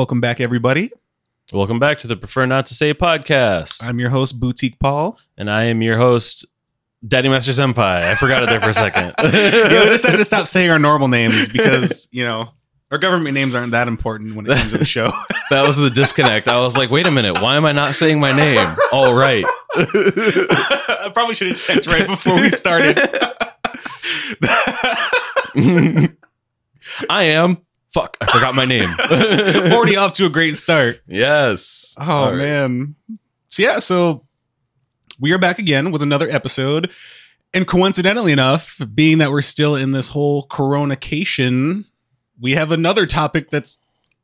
Welcome back, everybody. Welcome back to the Prefer Not to Say podcast. I'm your host, Boutique Paul. And I am your host, Daddy Master Senpai. I forgot it there for a second. yeah, we decided to stop saying our normal names because, you know, our government names aren't that important when it comes to the show. that was the disconnect. I was like, wait a minute, why am I not saying my name? All right. I probably should have checked right before we started. I am. Fuck, I forgot my name. Already off to a great start. Yes. Oh, All right. man. So, yeah, so we are back again with another episode. And coincidentally enough, being that we're still in this whole coronacation, we have another topic that's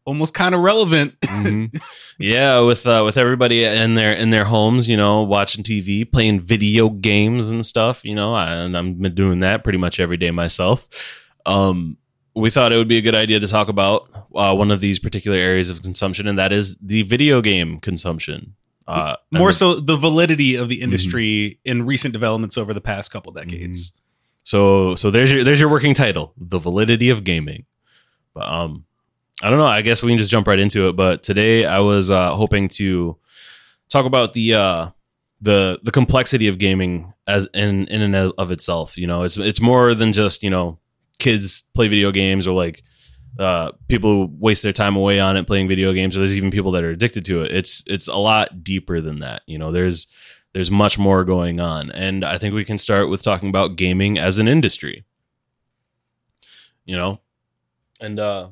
almost kind of relevant. Mhm. Yeah, with uh, with everybody in their in their homes, you know, watching TV, playing video games and stuff. You know, I, and I'm been doing that pretty much every day myself. Um, we thought it would be a good idea to talk about uh, one of these particular areas of consumption, and that is the video game consumption. Uh, More so the validity of the industry in recent developments over the past couple decades. So so there's your there's your working title, the validity of gaming. But um I don't know, I guess we can just jump right into it, but today I was uh hoping to talk about the uh the the complexity of gaming as in in and of itself, you know. It's it's more than just, you know, kids play video games or like uh, people waste their time away on it playing video games, or there's even people that are addicted to it. It's it's a lot deeper than that. You know, there's there's much more going on, and I think we can start with talking about gaming as an industry. You know, and uh,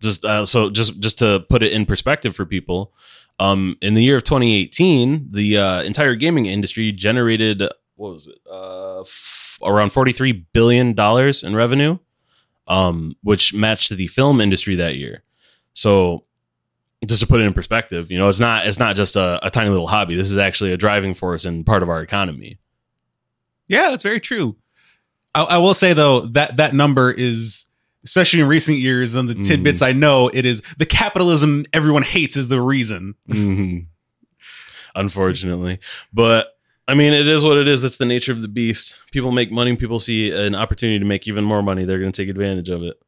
just uh, so just just to put it in perspective for people, um, in the year of 2018, the uh, entire gaming industry generated what was it, uh, around 43 billion dollars in revenue um, which matched the film industry that year. So, just to put it in perspective, you know, it's not it's not just a, a tiny little hobby. This is actually a driving force and part of our economy. Yeah, that's very true. I, I will say though that that number is, especially in recent years, and the tidbits I know, it is the capitalism everyone hates is the reason. Mhm. Unfortunately, but I mean, it is what it is. That's the nature of the beast. People make money. People see an opportunity to make even more money. They're going to take advantage of it.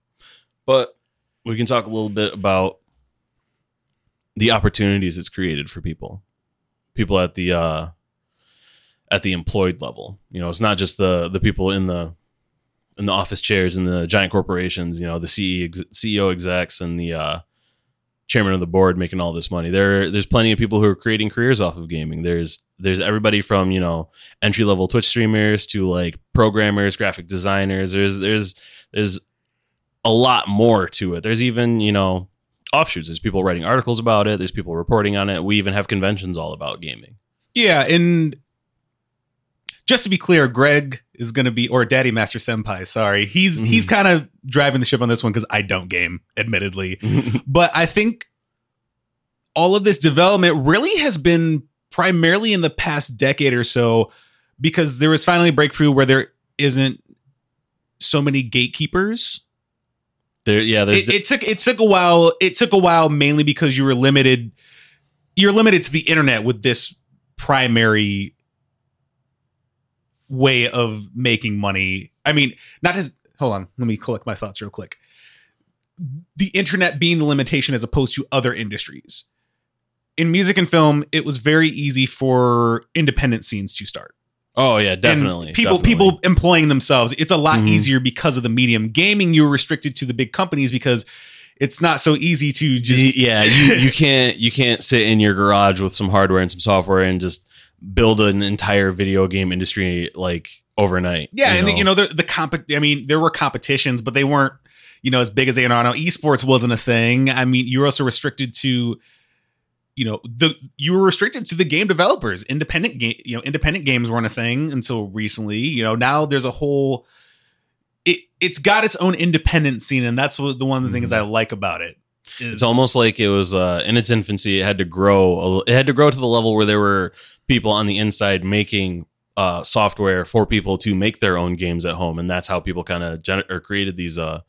But we can talk a little bit about the opportunities it's created for people. People at the uh, at the employed level. You know, it's not just the the people in the in the office chairs in the giant corporations. You know, the CEO execs and the uh, chairman of the board making all this money. There, there's plenty of people who are creating careers off of gaming. There's there's everybody from you know entry level Twitch streamers to like programmers, graphic designers. There's there's there's a lot more to it. There's even you know offshoots. There's people writing articles about it. There's people reporting on it. We even have conventions all about gaming. Yeah, and just to be clear, Greg is going to be or Daddy Master Senpai. Sorry, he's Mhm. he's kind of driving the ship on this one because I don't game, admittedly. but I think all of this development really has been primarily in the past decade or so because there was finally a breakthrough where there isn't so many gatekeepers. there, yeah, there's It, it took it took a while. It took a while mainly because you were limited. You're limited to the internet with this primary way of making money. I mean, not as hold on. Let me collect my thoughts real quick. The internet being the limitation as opposed to other industries. In music and film, it was very easy for independent scenes to start. oh yeah, And definitely. people definitely. people employing themselves. It's a lot Mhm. easier because of the medium. Gaming, you're restricted to the big companies because it's not so easy to just yeah you, you can't you can't sit in your garage with some hardware and some software and just build an entire video game industry like overnight yeah, and you know the the comp. I mean, there were competitions, but they weren't you know as big as they are now. Esports wasn't a thing. I mean, you were also restricted to you know the you were restricted to the game developers. Independent game, you know, independent games weren't a thing until recently. You know, now there's a whole. It it's got its own independent scene, and that's what the one of the things mm-hmm. I like about it. Is, it's almost like it was uh, in its infancy it had to grow it had to grow to the level where there were people on the inside making uh, software for people to make their own games at home and that's how people kind of gener- or created these uh,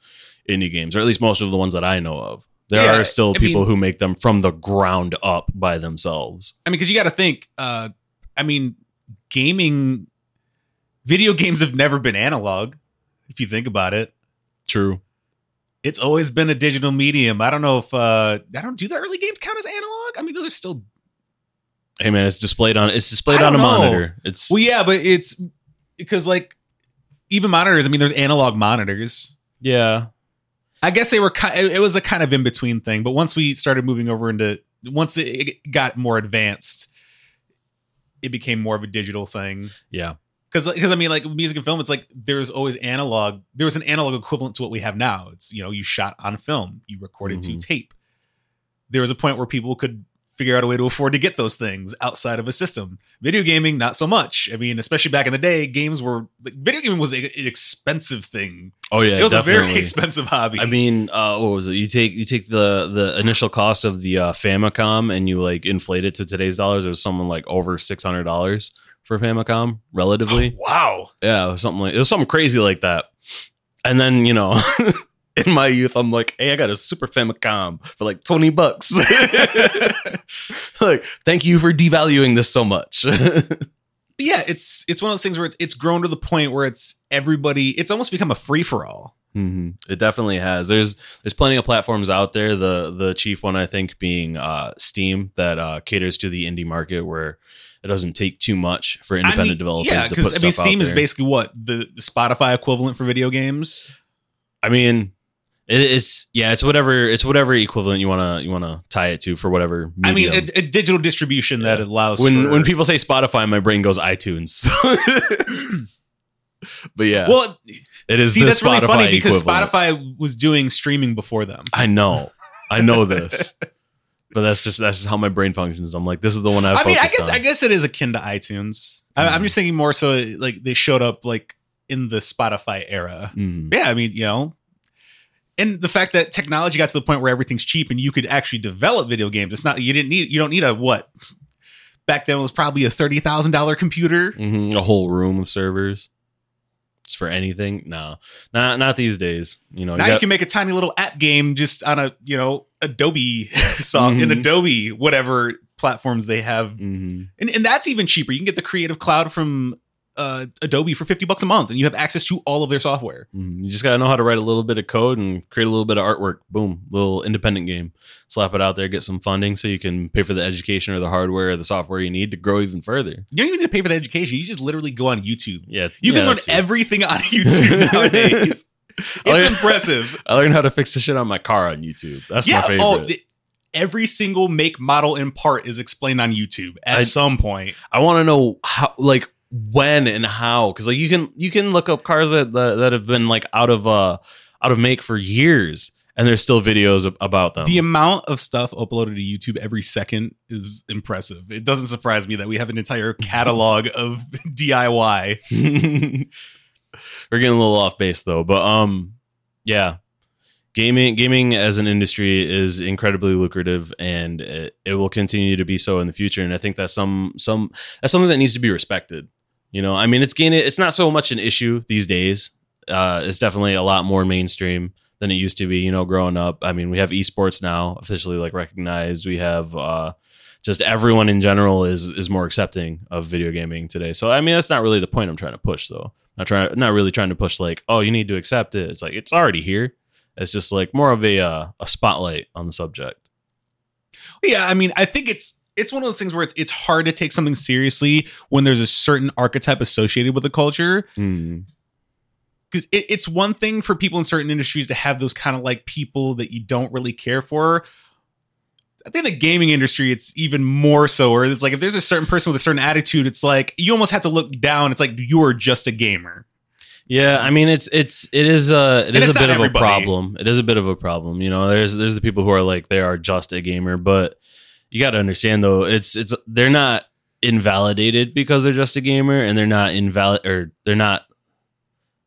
indie games or at least most of the ones that i know of there Yeah, are still I people mean- who make them from the ground up by themselves I mean, because you got to think. Uh, I mean, gaming, video games have never been analog. If you think about it, true It's always been a digital medium. I don't know if uh I don't do the early games count as analog. I mean, those are still Hey man, it's displayed on it's displayed on a know. monitor. It's well, yeah, but it's because like even monitors. I mean, there's analog monitors. yeah. I guess they were. It was a kind of in between thing. But once we started moving over into once it got more advanced, it became more of a digital thing. Yeah. Because because I mean, like music and film, it's like there's always analog. There was an analog equivalent to what we have now. It's you know you shot on film, you recorded Mhm. to tape. There was a point where people could figure out a way to afford to get those things outside of a system. Video gaming, not so much. I mean, especially back in the day, games were like, video gaming was a, an expensive thing. Oh yeah. it was a very expensive hobby. I mean, uh, what was it? You take you take the the initial cost of the uh, Famicom and you like inflate it to today's dollars. It was something like over six hundred dollars for Famicom, relatively. wow. Yeah, it was something like it was something crazy like that. And then you know, in my youth, I'm like, hey, I got a Super Famicom for like twenty bucks. like, thank you for devaluing this so much. But yeah, it's it's one of those things where it's it's grown to the point where it's everybody. It's almost become a free for all. hmm It definitely has. There's there's plenty of platforms out there. The the chief one I think being uh, Steam that uh, caters to the indie market where it doesn't take too much for independent I mean, developers yeah, to put because I mean, Steam is basically what the, Spotify equivalent for video games. I mean, it, it's yeah, it's whatever it's whatever equivalent you wanna you wanna tie it to for whatever. I mean, a, a digital distribution that allows when for, when people say Spotify, my brain goes iTunes. but yeah, well, it is see, the that's really funny because equivalent. Spotify was doing streaming before them. I know, I know this, but that's just that's just how my brain functions. I'm like, this is the one I've I mean, I guess on. I guess it is akin to iTunes. I, I'm Mhm. just thinking more so like they showed up like in the Spotify era. Mhm. Yeah, I mean, you know, and the fact that technology got to the point where everything's cheap and you could actually develop video games. It's not you didn't need you don't need a what back then it was probably a thirty thousand dollar computer. Mhm. a whole room of servers. For anything? No, not not these days. You know, you now you got- can make a tiny little app game just on a you know Adobe song in Mhm. Adobe whatever platforms they have, Mhm. and and that's even cheaper. You can get the Creative Cloud from uh, Adobe for fifty bucks a month, and you have access to all of their software. Mhm. You just gotta know how to write a little bit of code and create a little bit of artwork. Boom, little independent game. Slap it out there, get some funding so you can pay for the education or the hardware or the software you need to grow even further. You don't even need to pay for the education. You just literally go on YouTube. Yeah, You yeah, can learn everything on YouTube nowadays. It's Oh, yeah. impressive. I learned how to fix the shit on my car on YouTube. That's yeah. my favorite. Oh, the, every single make, model, and part is explained on YouTube at I- some point. I want to know how, like, when and how, because like you can you can look up cars that, that that have been like out of uh out of make for years, and there's still videos about them. The amount of stuff uploaded to YouTube every second is impressive. It doesn't surprise me that we have an entire catalog of DIY. We're getting a little off base though, but um, yeah, gaming gaming as an industry is incredibly lucrative, and it, it will continue to be so in the future. And I think that's some some that's something that needs to be respected. You know, I mean, it's gaining. It's not so much an issue these days. Uh, it's definitely a lot more mainstream than it used to be. You know, growing up. I mean, we have esports now officially like recognized. We have uh, just everyone in general is is more accepting of video gaming today. So I mean, that's not really the point I'm trying to push, though. Not trying, not really trying to push like, oh, you need to accept it. It's like it's already here. It's just like more of a uh, a spotlight on the subject. Yeah, I mean, I think it's it's one of those things where it's it's hard to take something seriously when there's a certain archetype associated with the culture. Mm. because it, it's one thing for people in certain industries to have those kind of like people that you don't really care for. I think the gaming industry, it's even more so. Where it's like if there's a certain person with a certain attitude, it's like you almost have to look down. It's like you are just a gamer. Yeah, I mean it's it's it is uh it And is a bit of everybody. a problem. It is a bit of a problem. You know, there's there's the people who are like they are just a gamer, but you got to understand though, it's it's they're not invalidated because they're just a gamer, and they're not invalid or they're not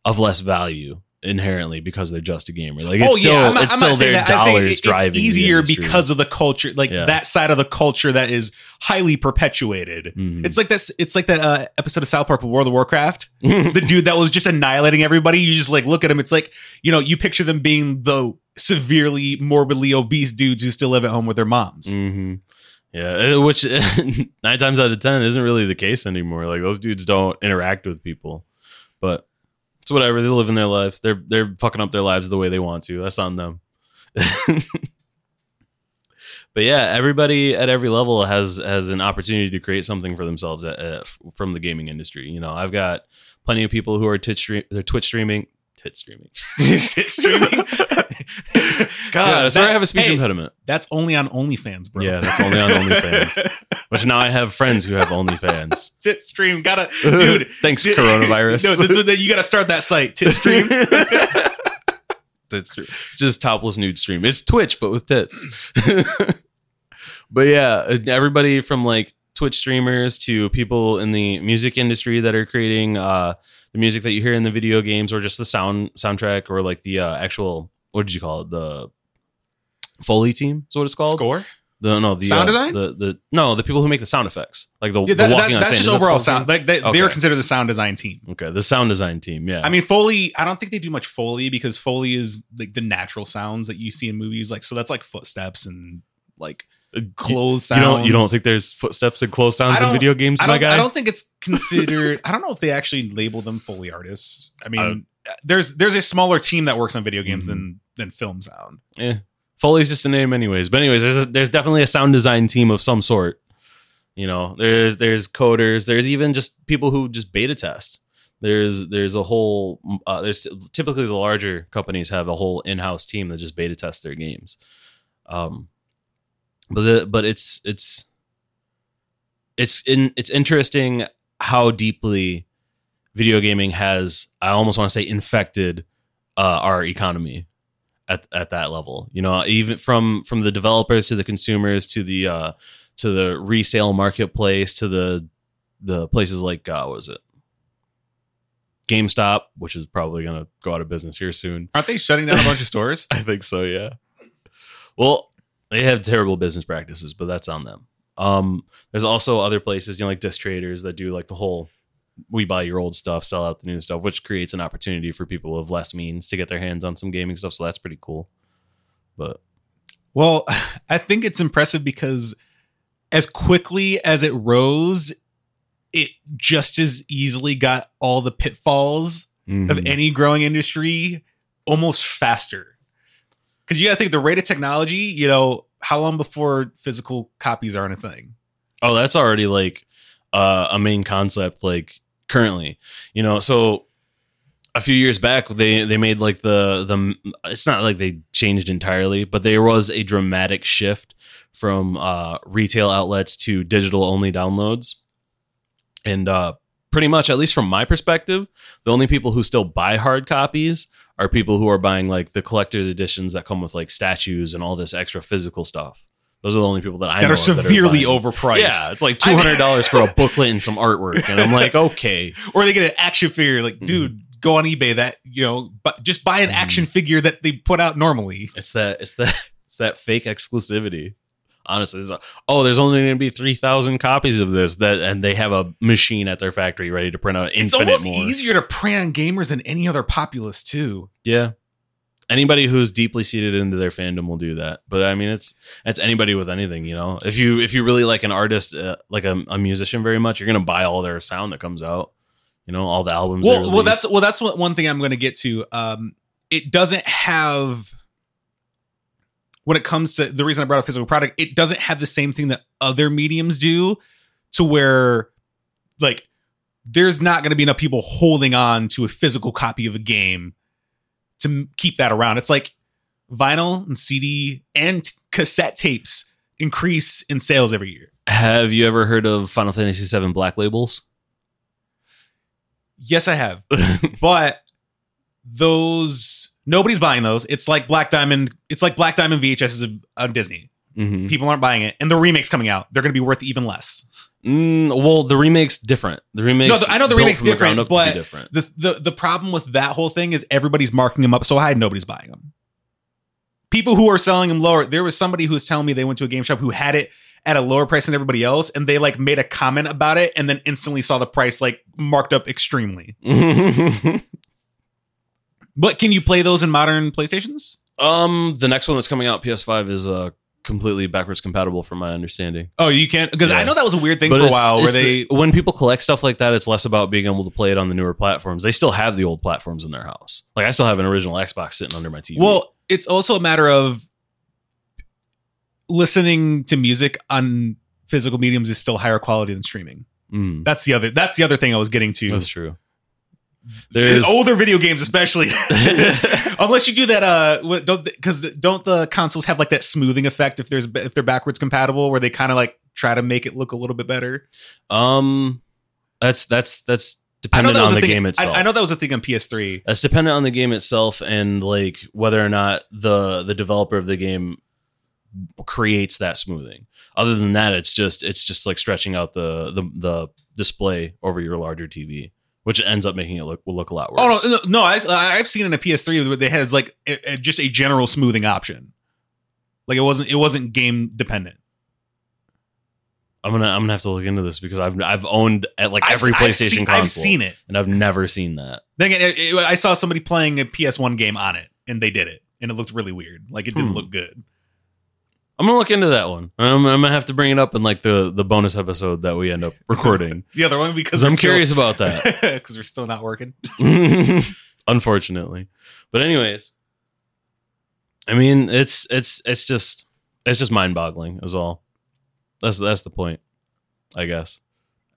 of less value inherently because they're just a gamer. Like it's still I'm not, it's I'm still their that. I'm dollars it- driving. it's easier because of the culture, like Yeah. that side of the culture that is highly perpetuated. Mhm. It's like this. It's like that uh, episode of South Park with World of Warcraft. the dude that was just annihilating everybody. You just like look at him. It's like you know you picture them being the severely morbidly obese dudes who still live at home with their moms. hmm Yeah, uh, which nine times out of ten isn't really the case anymore. Like those dudes don't interact with people, but It's whatever. They're living their lives. They're they're fucking up their lives the way they want to. That's on them. but yeah, everybody at every level has has an opportunity to create something for themselves at, at, from the gaming industry. You know, I've got plenty of people who are Twitch they're Twitch streaming, tit streaming, tit streaming. God, Yeah, sorry, I have a speech hey, impediment. That's only on OnlyFans, bro. Yeah, that's only on OnlyFans. Which now I have friends who have OnlyFans. tit stream. Gotta, dude. Thanks, Tit- coronavirus. No, this is you got to start that site. Tit stream. It's, it's just topless nude stream. It's Twitch, but with tits. but yeah, everybody from like Twitch streamers to people in the music industry that are creating uh, the music that you hear in the video games, or just the sound soundtrack, or like the uh, actual what did you call it? The Foley team is what it's called. Score. The no the Sound uh, design? The the no the people who make the sound effects like the, Yeah, the walking that- that's just overall sound. team? Like they, they Okay. are considered the sound design team. Okay, the sound design team. Yeah, I mean, Foley. I don't think they do much Foley because Foley is like the natural sounds that you see in movies. Like so, that's like footsteps and like you sounds. don't you don't think there's footsteps and close sounds in video games, I my don't, guy? I don't think it's considered. I don't know if they actually label them Foley artists. I mean, there's there's a smaller team that works on video games Mhm. than than film sound. Eh. Foley's just a name, anyways. But anyways, there's a, there's definitely a sound design team of some sort. You know, there's there's coders. There's even just people who just beta test. There's there's a whole uh, there's typically the larger companies have a whole in-house team that just beta test their games. Um, but the, but it's it's it's in it's interesting how deeply video gaming has I almost want to say infected uh, our economy at at that level. You know, even from from the developers to the consumers to the uh, to the resale marketplace to the the places like uh, what was it GameStop, which is probably going to go out of business here soon. Aren't they shutting down a bunch of stores? I think so, yeah. Well, they have terrible business practices, but that's on them. Um, there's also other places, you know, like disc traders that do like the whole we buy your old stuff, sell out the new stuff, which creates an opportunity for people of less means to get their hands on some gaming stuff. So that's pretty cool. But Well, I think it's impressive because as quickly as it rose, it just as easily got all the pitfalls of mhm. any growing industry almost faster. Because you got to think the rate of technology, you know, how long before physical copies aren't a thing? Oh, that's already like uh, a main concept. Like currently, you know, so a few years back they they made like the the it's not like they changed entirely, but there was a dramatic shift from uh, retail outlets to digital only downloads, and uh, pretty much, at least from my perspective, the only people who still buy hard copies are people who are buying like the collector's editions that come with like statues and all this extra physical stuff. Those are the only people that I that know are severely buying- overpriced. yeah, it's like two hundred dollars for a booklet and some artwork, and I'm like, okay, Or they get an action figure. Like, Mhm. dude, go on eBay that, you know, but just buy an Mhm. action figure that they put out normally. it's that it's that it's that fake exclusivity. Honestly, it's a, oh, there's only going to be three thousand copies of this that, and they have a machine at their factory ready to print out It's infinite almost more. easier to prey on gamers than any other populace, too. Yeah, anybody who's deeply seated into their fandom will do that. But I mean, it's it's anybody with anything, you know. If you if you really like an artist, uh, like a, a musician very much, you're going to buy all their sound that comes out. You know, all the albums. well, well, that's well, that's what one thing I'm going to get to. Um, it doesn't have when it comes to the reason I brought up physical product. It doesn't have the same thing that other mediums do, to where like there's not going to be enough people holding on to a physical copy of a game to keep that around. It's like vinyl and CD and t- cassette tapes increase in sales every year. Have you ever heard of Final Fantasy VII Black Labels? Yes, I have. but those nobody's buying those. It's like Black Diamond. It's like Black Diamond VHS is on Disney. Mhm. People aren't buying it, and the remake's coming out. They're going to be worth even less. Mm, well, the remake's different. The remakes. No, the- I know the remake's the different, ground up to be but different. The, the the problem with that whole thing is everybody's marking them up so high, nobody's buying them. People who are selling them lower. There was somebody who was telling me they went to a game shop who had it at a lower price than everybody else, and they like made a comment about it, and then instantly saw the price like marked up extremely. But can you play those in modern PlayStations? um, the next one that's coming out PS5 is uh completely backwards compatible from my understanding. Oh, you can't because I know that was a weird thing But for a while where they when people collect stuff like that, it's less about being able to play it on the newer platforms. They still have the old platforms in their house. Like I still have an original Xbox sitting under my TV. Well, it's also a matter of listening to music on physical mediums is still higher quality than streaming. Mm, That's the other that's the other thing I was getting to. that's true. There's older video games especially unless you do that uh don't because don't the consoles have like that smoothing effect if there's if they're backwards compatible where they kind of like try to make it look a little bit better um, that's that's that's I dependent that on the thing game I, itself. I know that was a thing on PS3 That's dependent on the game itself and like whether or not the the developer of the game creates that smoothing. Other than that, it's just it's just like stretching out the the, the display over your larger TV, which ends up making it look will look a lot worse. oh no no, I, I've seen in a PS3 where they had like a, a- just a general smoothing option like it wasn't it wasn't game dependent I'm gonna I'm gonna have to look into this because I've I've owned at like I've- every I've PlayStation seen, console. I've seen it and I've never seen that. then again, it- it- I saw somebody playing a PS1 game on it and they did it and it looked really weird like it didn't Hmm. look good I'm gonna look into that one. I'm, I'm gonna have to bring it up in like the the bonus episode that we end up recording. The other one because I'm still- curious about that. because we're still not working. unfortunately. But anyways i mean it's it's it's just it's just mind-boggling is all. That's that's the point i guess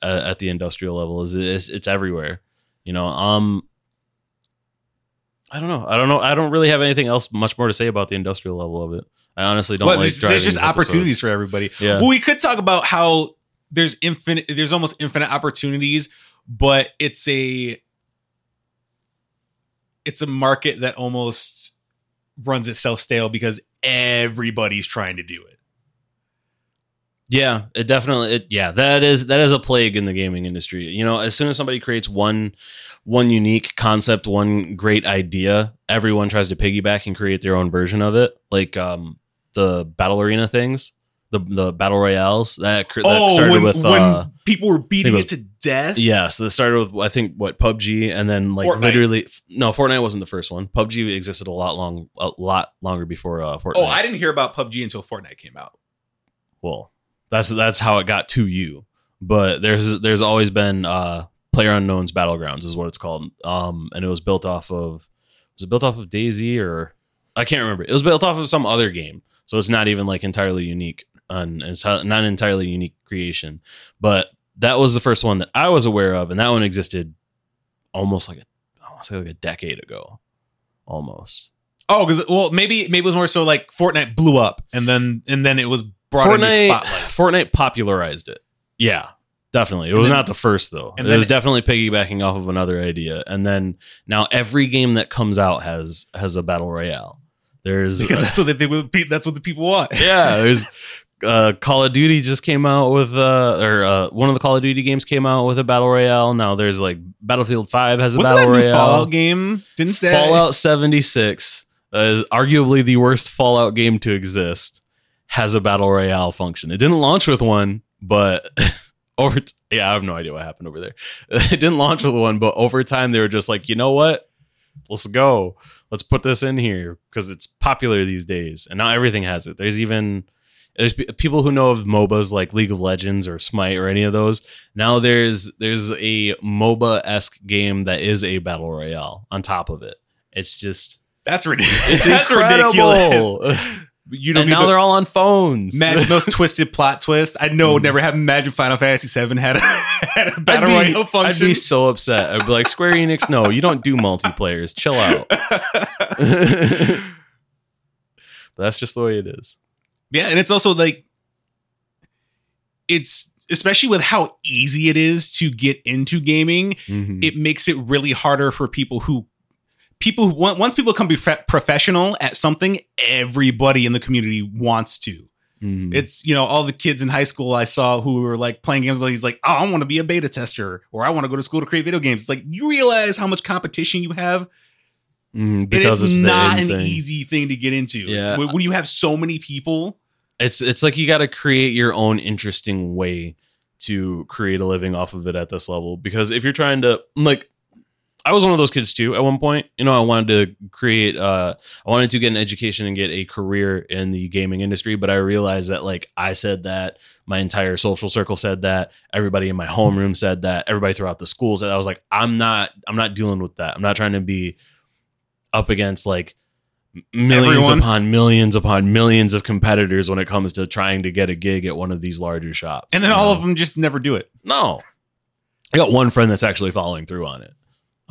at, at the industrial level is it's, it's everywhere. You know um i don't know. I don't know. I don't really have anything else much more to say about the industrial level of it i honestly don't Well, like there's, there's just episodes. opportunities for everybody. yeah Well, we could talk about how there's infinite, there's almost infinite opportunities, but it's a, it's a market that almost runs itself stale because everybody's trying to do it. Yeah, it definitely it, yeah, that is that is a plague in the gaming industry. You know, as soon as somebody creates one one unique concept, one great idea, everyone tries to piggyback and create their own version of it. Like um the battle arena things, the the battle royales that, that oh, started when, with when uh people were beating it to death. yeah, so that started with I think what PUBG and then like Fortnite. literally no, Fortnite wasn't the first one. PUBG existed a lot long a lot longer before uh Fortnite. Oh, I didn't hear about PUBG until Fortnite came out. well that's that's how it got to you but there's there's always been uh player unknown's battlegrounds is what it's called um and it was built off of was it built off of DayZ or i can't remember it was built off of some other game so it's not even like entirely unique and it's not an entirely unique creation but that was the first one that i was aware of and that one existed almost like a i want to say like a decade ago almost Oh, because well, maybe maybe it was more so like Fortnite blew up, and then and then it was brought into spotlight. Fortnite popularized it. Yeah, definitely. It And was then- not the first though. It was it- definitely piggybacking off of another idea. And then now every game that comes out has has a battle royale. There's because that's what they would. That's what the people want. yeah, there's uh, Call of Duty just came out with uh or uh, one of the Call of Duty games came out with a battle royale. Now there's like Battlefield 5 has a Wasn't battle that new royale. Fallout game? Didn't that Fallout 76, uh, arguably the worst Fallout game to exist, has a battle royale function. It didn't launch with one, but over t- yeah, I have no idea what happened over there. It didn't launch with one, but over time they were just like, you know what? Let's go. Let's put this in here because it's popular these days, and now everything has it. There's even there's people who know of MOBAs like League of Legends or Smite or any of those. Now there's there's a MOBA esque game that is a battle royale on top of it. It's just That's ridiculous. it's That's incredible. ridiculous. You and don't now they're all on phones. mad, most twisted plot twist. I know would never happen. Imagine Final Fantasy VII had a, had a battle be, royale function. I'd be so upset. I'd be like, Square Enix, no, you don't do multiplayers. Chill out. But that's just the way it is. yeah, and it's also like it's especially with how easy it is to get into gaming. Mhm. it makes it really harder for people who people who once people become professional at something everybody in the community wants to Mhm. it's you know all the kids in high school i saw who were like playing games like he's like oh i want to be a beta tester or i want to go to school to create video games it's like you realize how much competition you have Mhm, and because it's, not an thing. easy thing to get into Yeah. when when you have so many people It's it's like you got to create your own interesting way to create a living off of it at this level. Because if you're trying to like, I was one of those kids too at one point. You know, I wanted to create uh I wanted to get an education and get a career in the gaming industry, but I realized that like I said that, my entire social circle said that, everybody in my homeroom said that, everybody throughout the schools that I was like I'm not I'm not dealing with that. I'm not trying to be up against like millions Everyone. upon millions upon millions of competitors when it comes to trying to get a gig at one of these larger shops. And then all know? of them just never do it. No. I got one friend that's actually following through on it.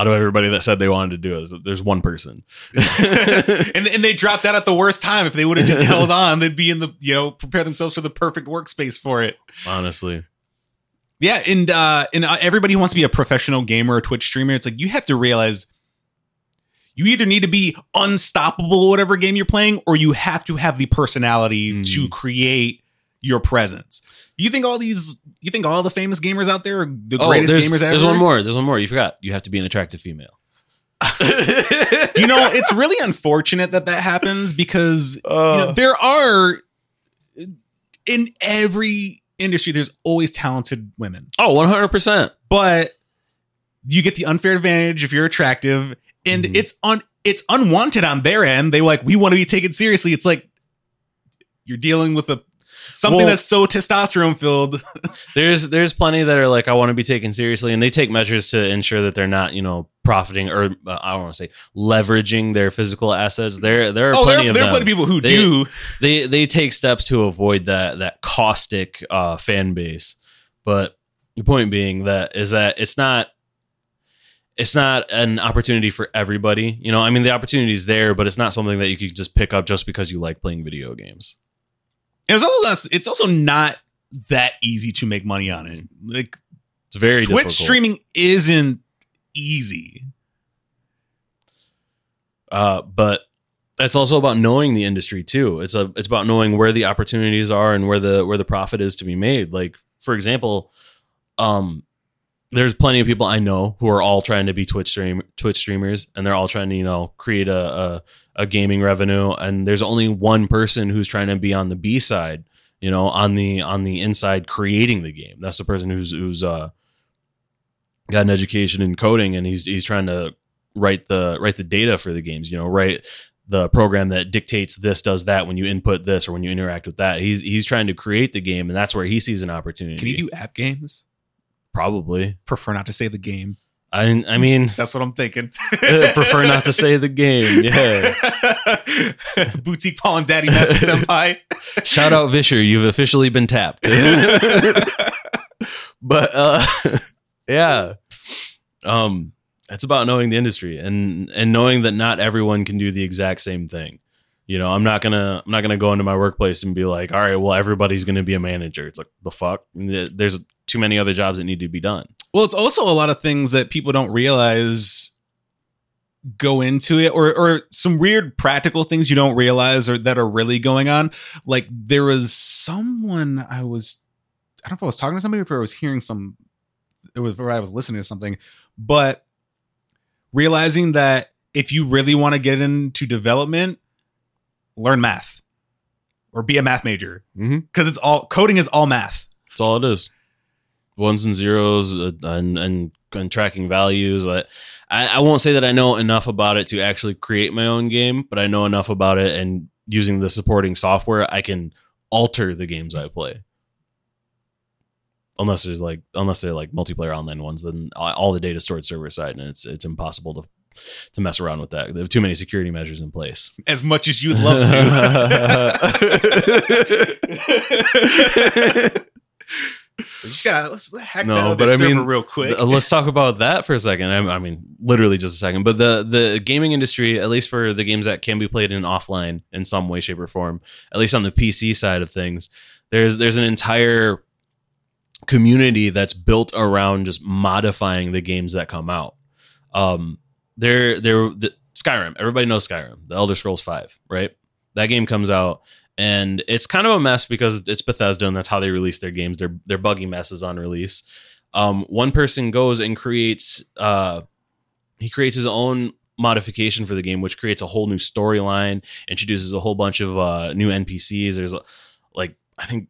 Out of everybody that said they wanted to do it, there's one person. and and they dropped out at the worst time. If they would have just held on, they'd be in the you know prepare themselves for the perfect workspace for it. Honestly. Yeah, and uh, and uh, everybody who wants to be a professional gamer or Twitch streamer, it's like you have to realize you either need to be unstoppable whatever game you're playing, or you have to have the personality Mm. to create your presence. You think all these, you think all the famous gamers out there are the Oh, greatest gamers ever? there's one more. There's one more. You forgot. You have to be an attractive female. You know, it's really unfortunate that that happens because you Uh. know, there are in every industry there's always talented women oh, 100%. but you get the unfair advantage if you're attractive and Mhm. it's on it's unwanted on their end they like we want to be taken seriously it's like you're dealing with a something Well- that's so testosterone filled There's there's plenty that are like I want to be taken seriously, and they take measures to ensure that they're not you know profiting or uh, I don't want to say leveraging their physical assets. There there are oh plenty there, of there are them. plenty of people who They- do they they take steps to avoid that that caustic uh, fan base. But the point being that is that it's not it's not an opportunity for everybody. You know, I mean the opportunity is there, but it's not something that you could just pick up just because you like playing video games. And it's also less, it's also not that easy to make money on it like It's very twitch difficult. streaming isn't easy Uh, but it's also about knowing the industry too. It's a it's about knowing where the opportunities are and where the where the profit is to be made. Like for example, um, there's plenty of people I know who are all trying to be Twitch stream Twitch streamers, and they're all trying to you know create a a, a gaming revenue. And there's only one person who's trying to be on the B side, you know, on the on the inside creating the game. That's the person who's who's uh got an education in coding, and he's he's trying to write the write the data for the games. You know, write the program that dictates this does that when you input this or when you interact with that. He's he's trying to create the game, and that's where he sees an opportunity. can you do app games probably? prefer not to say the game I I mean, that's what i'm thinking prefer not to say the game. Yeah. boutique paul and daddy master senpai Shout out Visher, you've officially been tapped. but uh yeah. Um it's about knowing the industry and and knowing that not everyone can do the exact same thing. You know, I'm not gonna I'm not gonna go into my workplace and be like, all right, well, everybody's gonna be a manager. It's like the fuck. There's too many other jobs that need to be done. Well, it's also a lot of things that people don't realize go into it or or some weird practical things you don't realize or that are really going on. Like there was someone I was I don't know if I was talking to somebody or if I was hearing some it was or I was listening to something, but realizing that if you really want to get into development, learn math or be a math major Mm-hmm. because it's all coding is all math. That's all it is. Ones and zeros uh, and, and and tracking values. I, I I won't say that I know enough about it to actually create my own game, but I know enough about it and using the supporting software, I can alter the games I play. Unless there's like unless they're like multiplayer online ones, then all all the data stored server side, and it's it's impossible to to mess around with that. They have too many security measures in place. As much as you'd love to. So just gotta let's hack No, that but I server mean, real quick. Uh, Let's talk about that for a second. I, I mean, literally just a second. But the the gaming industry, at least for the games that can be played in offline in some way, shape, or form, at least on the PC side of things, there's there's an entire community that's built around just modifying the games that come out. Um, there there the, Skyrim. Everybody knows Skyrim, the Elder Scrolls Five, right? That game comes out. And it's kind of a mess because it's Bethesda, and that's how they release their games. They're they're buggy messes on release. Um, one person goes and creates uh, he creates his own modification for the game which creates a whole new storyline introduces a whole bunch of uh, new npcs there's like i think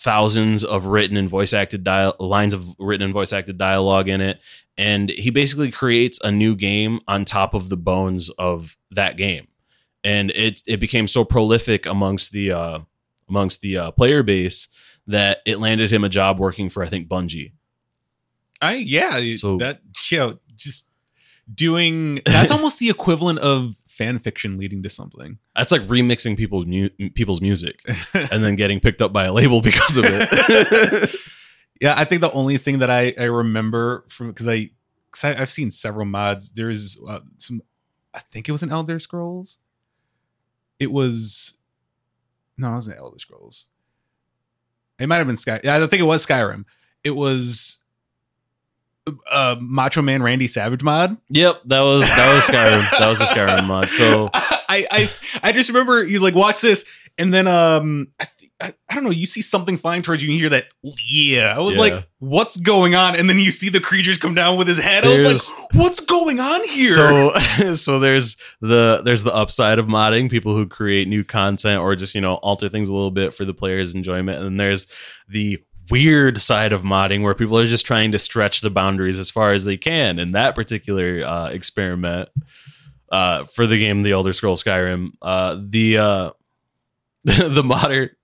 thousands of written and voice acted lines of written and voice acted dialogue in it. And he basically creates a new game on top of the bones of that game and it it became so prolific amongst the uh amongst the uh, player base that it landed him a job working for I think Bungie I yeah, So- that you know, just doing that's almost the equivalent of fan fiction leading to something. that's like remixing people's mu- people's music and then getting picked up by a label because of it yeah, I think the only thing that I I remember from because I, cause I I've seen several mods. There's uh, some, I think it was an Elder Scrolls. It was, no, it wasn't Elder Scrolls. It might have been Sky. I think it was Skyrim. It was. Uh, Macho Man Randy Savage mod. Yep, that was that was Skyrim. that was a Skyrim mod. So I, I I just remember you like watch this and then um I, I I don't know you see something flying towards you and you hear that "Oh, yeah I was Yeah. like what's going on and then you see the creatures come down with his head I was like what's going on here so so there's the there's the upside of modding, people who create new content or just you know alter things a little bit for the players' enjoyment, and then there's the weird side of modding where people are just trying to stretch the boundaries as far as they can. And that particular uh, experiment uh, for the game, The Elder Scrolls Skyrim, uh, the uh, the modder.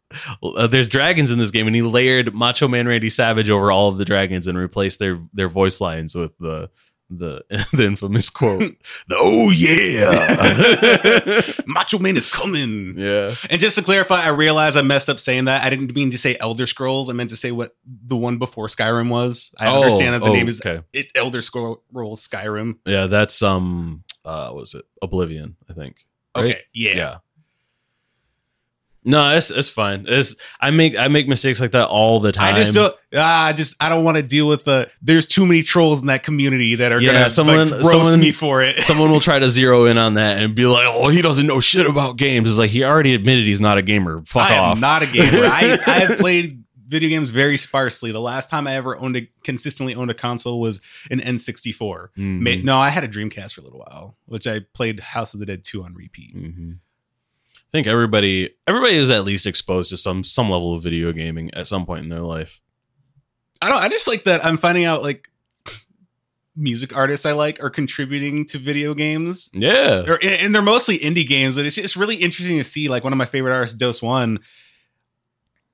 Uh, there's dragons in this game, and he layered Macho Man Randy Savage over all of the dragons and replaced their their voice lines with the the the infamous quote, the "Oh yeah, Macho Man is coming yeah." and just to clarify I realized I messed up saying that I didn't mean to say Elder Scrolls I meant to say what the one before Skyrim was I Oh, understand that the oh, name is okay. it Elder Scrolls Skyrim Yeah, that's um, uh, what was it Oblivion? I think. right? okay yeah. No, it's it's fine. It's I make I make mistakes like that all the time. I just don't. Ah, I just I don't want to deal with the. There's too many trolls in that community that are Yeah, gonna someone- like, roast someone- me for it. Someone will try to zero in on that and be like, "Oh, he doesn't know shit about games." It's like he already admitted he's not a gamer. Fuck off. I off. not a gamer. I I have played video games very sparsely. The last time I ever owned a consistently owned a console was an N64. Mhm. Ma- No, I had a Dreamcast for a little while, which I played House of the Dead 2 on repeat. Mhm. I think everybody everybody is at least exposed to some some level of video gaming at some point in their life. I don't. I just like that. I'm finding out like music artists I like are contributing to video games. Yeah. Or- and they're mostly indie games. And it's just really interesting to see. Like one of my favorite artists, Doseone,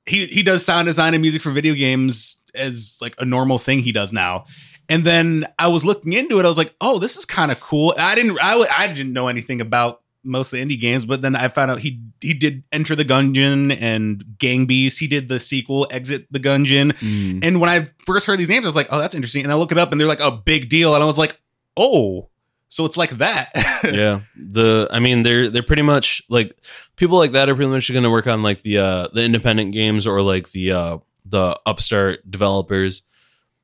he he does sound design and music for video games as like a normal thing he does now. And then I was looking into it. I was like, oh, this is kind of cool. I didn't I, I didn't know anything about most of the indie games, but then I found out he he did Enter the Gungeon and Gang Beasts. He did the sequel, Exit the Gungeon. Mm. And when I first heard these names, I was like, oh, that's interesting. And I look it up and they're like a big deal. And I was like, oh, so it's like that. yeah the i mean they're they're pretty much like people like that are pretty much going to work on like the uh the independent games or like the uh the upstart developers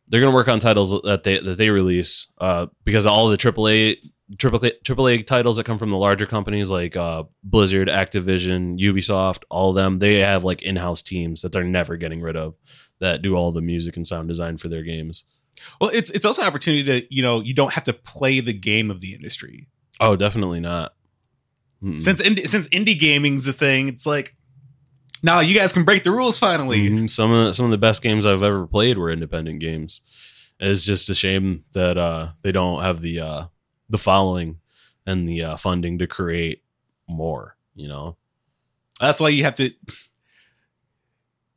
they're going to work on titles that they that they release uh because all the aaa AAA, AAA titles that come from the larger companies like uh, Blizzard, Activision, Ubisoft, all of them, they have like in-house teams that they're never getting rid of that do all the music and sound design for their games. well, it's it's also an opportunity to, you know, you don't have to play the game of the industry. Oh, definitely not. Mm-mm. Since indie, since indie gaming's a thing, it's like, now you guys can break the rules finally. Mhm. Some of the, some of the best games I've ever played were independent games. It's just a shame that uh, they don't have the uh, the following and the uh, funding to create more. You know, That's why you have to.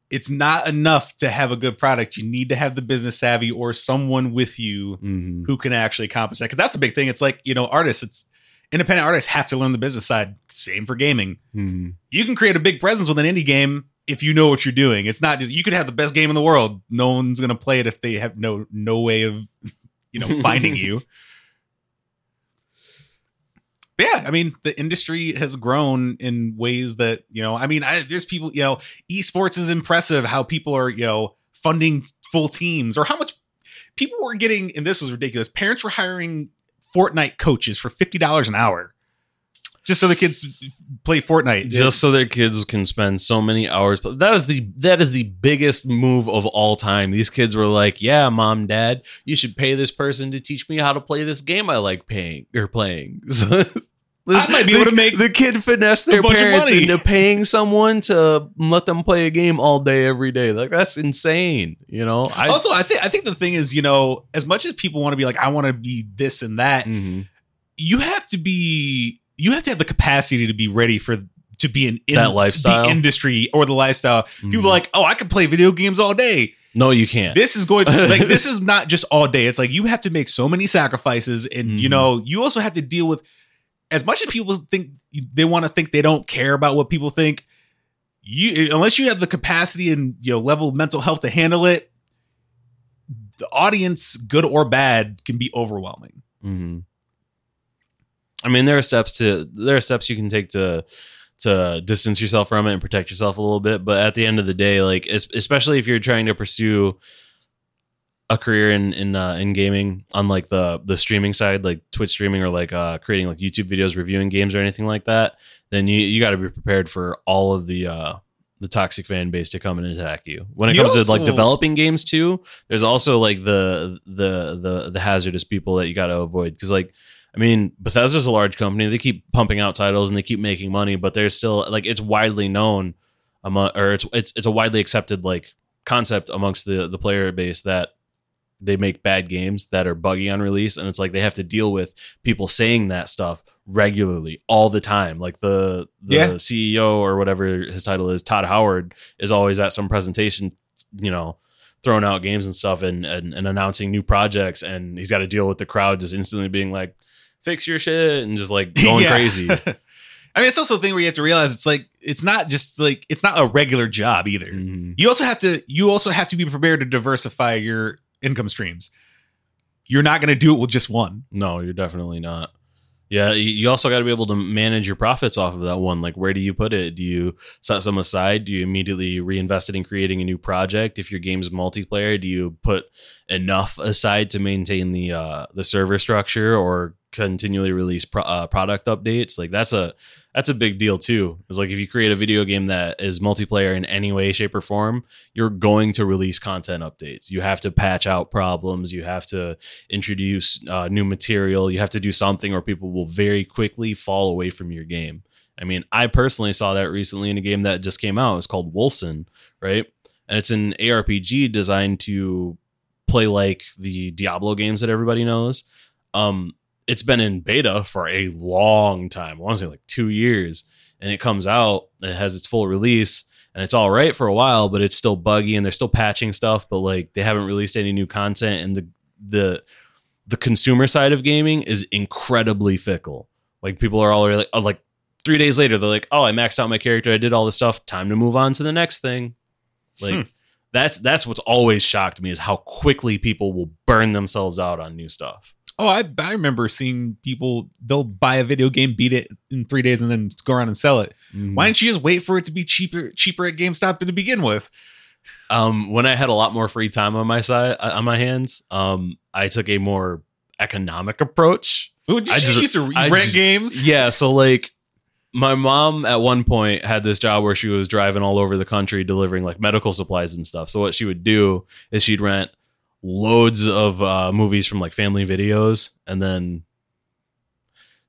It's not enough to have a good product. You need to have the business savvy or someone with you Mhm. who can actually accomplish that. Because that's the big thing. It's like you know, artists. It's independent artists have to learn the business side. Same for gaming. Mhm. You can create a big presence with an indie game if you know what you're doing. It's not just you could have the best game in the world. No one's gonna play it if they have no no way of you know finding you. Yeah, I mean, the industry has grown in ways that you know. I mean, I, there's people. You know, esports is impressive. How people are you know funding full teams, or how much people were getting. And this was ridiculous. Parents were hiring Fortnite coaches for fifty dollars an hour, just so the kids play Fortnite. just so their kids can spend so many hours. That is the that is the biggest move of all time. These kids were like, "Yeah, mom, dad, you should pay this person to teach me how to play this game I like paying or playing." So, I might be able to make the kid finesse their bunch of parents money. into paying someone to let them play a game all day every day. Like that's insane. You know. I also, I think I think the thing is, you know, as much as people want to be like, I want to be this and that, Mhm. you have to be, you have to have the capacity to be ready for to be an in, That lifestyle? the industry or the lifestyle. People Mhm. are like, oh, I can play video games all day. no, you can't. This is going like this is not just all day. It's like you have to make so many sacrifices, and you Mhm. know, you also have to deal with as much as people think they want to think they don't care about what people think. You unless you have the capacity and you know level of mental health to handle it, the audience, good or bad, can be overwhelming. hmm I mean, there are steps to there are steps you can take to to distance yourself from it and protect yourself a little bit. But at the end of the day, like especially if you're trying to pursue a career in in uh, in gaming, unlike the the streaming side, like Twitch streaming or like uh, creating like YouTube videos reviewing games or anything like that, then you you got to be prepared for all of the uh, the toxic fan base to come and attack you. When it You comes to like developing games too, there's also like the the the the hazardous people that you got to avoid because like I mean Bethesda's a large company. They keep pumping out titles and they keep making money, but they're still like it's widely known among or it's it's it's a widely accepted like concept amongst the the player base that they make bad games that are buggy on release and it's like they have to deal with people saying that stuff regularly all the time like the the Yeah. CEO or whatever his title is Todd Howard is always at some presentation you know throwing out games and stuff and and, and announcing new projects and he's got to deal with the crowd just instantly being like fix your shit and just like going Yeah. crazy I mean, it's also a thing where you have to realize it's like it's not just like it's not a regular job either. Mhm. You also have to you also have to be prepared to diversify your income streams. You're not going to do it with just one. No, you're definitely not. Yeah, you- you also got to be able to manage your profits off of that one. Like, where do you put it? Do you set some aside? Do you immediately reinvest it in creating a new project? If your game's multiplayer, do you put enough aside to maintain the uh, the server structure or continually release pro- uh, product updates? Like, that's a that's a big deal too. It's like if you create a video game that is multiplayer in any way, shape, or form, you're going to release content updates. You have to patch out problems. You have to introduce uh, new material. You have to do something, or people will very quickly fall away from your game. I mean, I personally saw that recently in a game that just came out. It's called Wolcen, right? And it's an ARPG designed to play like the Diablo games that everybody knows. Um, it's been in beta for a long time. I want to say like two years, and it comes out. It has its full release, and it's all right for a while, but it's still buggy, and they're still patching stuff. But like they haven't released any new content, and the the the consumer side of gaming is incredibly fickle. Like people are already like, oh, like three days later, they're like, "Oh, I maxed out my character. I did all this stuff. Time to move on to the next thing." Like Hmm. that's that's what's always shocked me is how quickly people will burn themselves out on new stuff. Oh, I I remember seeing people they'll buy a video game, beat it in three days, and then go around and sell it. Why didn't you just wait for it to be cheaper cheaper at GameStop to begin with? um, when I had a lot more free time on my side on my hands, um, I took a more economic approach. Ooh, Did I you just- used to rent just- games? Yeah, so like my mom at one point had this job where she was driving all over the country delivering like medical supplies and stuff. So what she would do is she'd rent loads of uh, movies from like family videos and then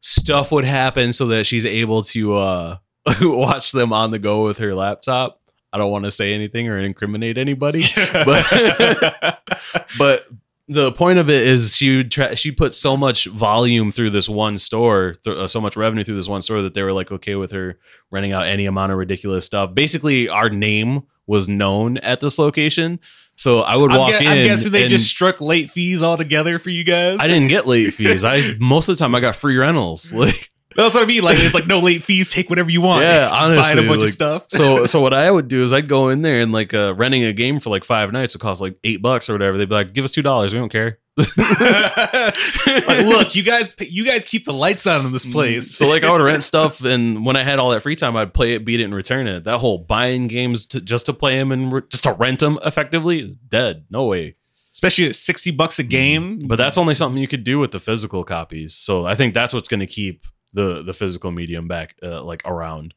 stuff would happen so that she's able to uh watch them on the go with her laptop. I don't want to say anything or incriminate anybody, but but the point of it is she would try, she put so much volume through this one store, th- uh, so much revenue through this one store that they were like okay with her renting out any amount of ridiculous stuff. Basically, our name was known at this location, so I would I'm, walk in. I'm guessing they just struck late fees altogether for you guys. I didn't get late fees. I most of the time I got free rentals. Like That's what I mean. Like it's like no late fees. Take whatever you want. Yeah, Just buying a bunch like- of stuff. so so what I would do is I'd go in there and like uh, renting a game for like five nights. It cost like eight bucks or whatever. They'd be like, "Give us two dollars. We don't care." Like, look, you guys, you guys keep the lights on in this place. So like I would rent stuff, and when I had all that free time, I'd play it, beat it, and return it. That whole buying games to, just to play them and re- just to rent them effectively is dead. No way. especially at sixty bucks a game. But that's only something you could do with the physical copies. So I think that's what's going to keep the the physical medium back uh, like around.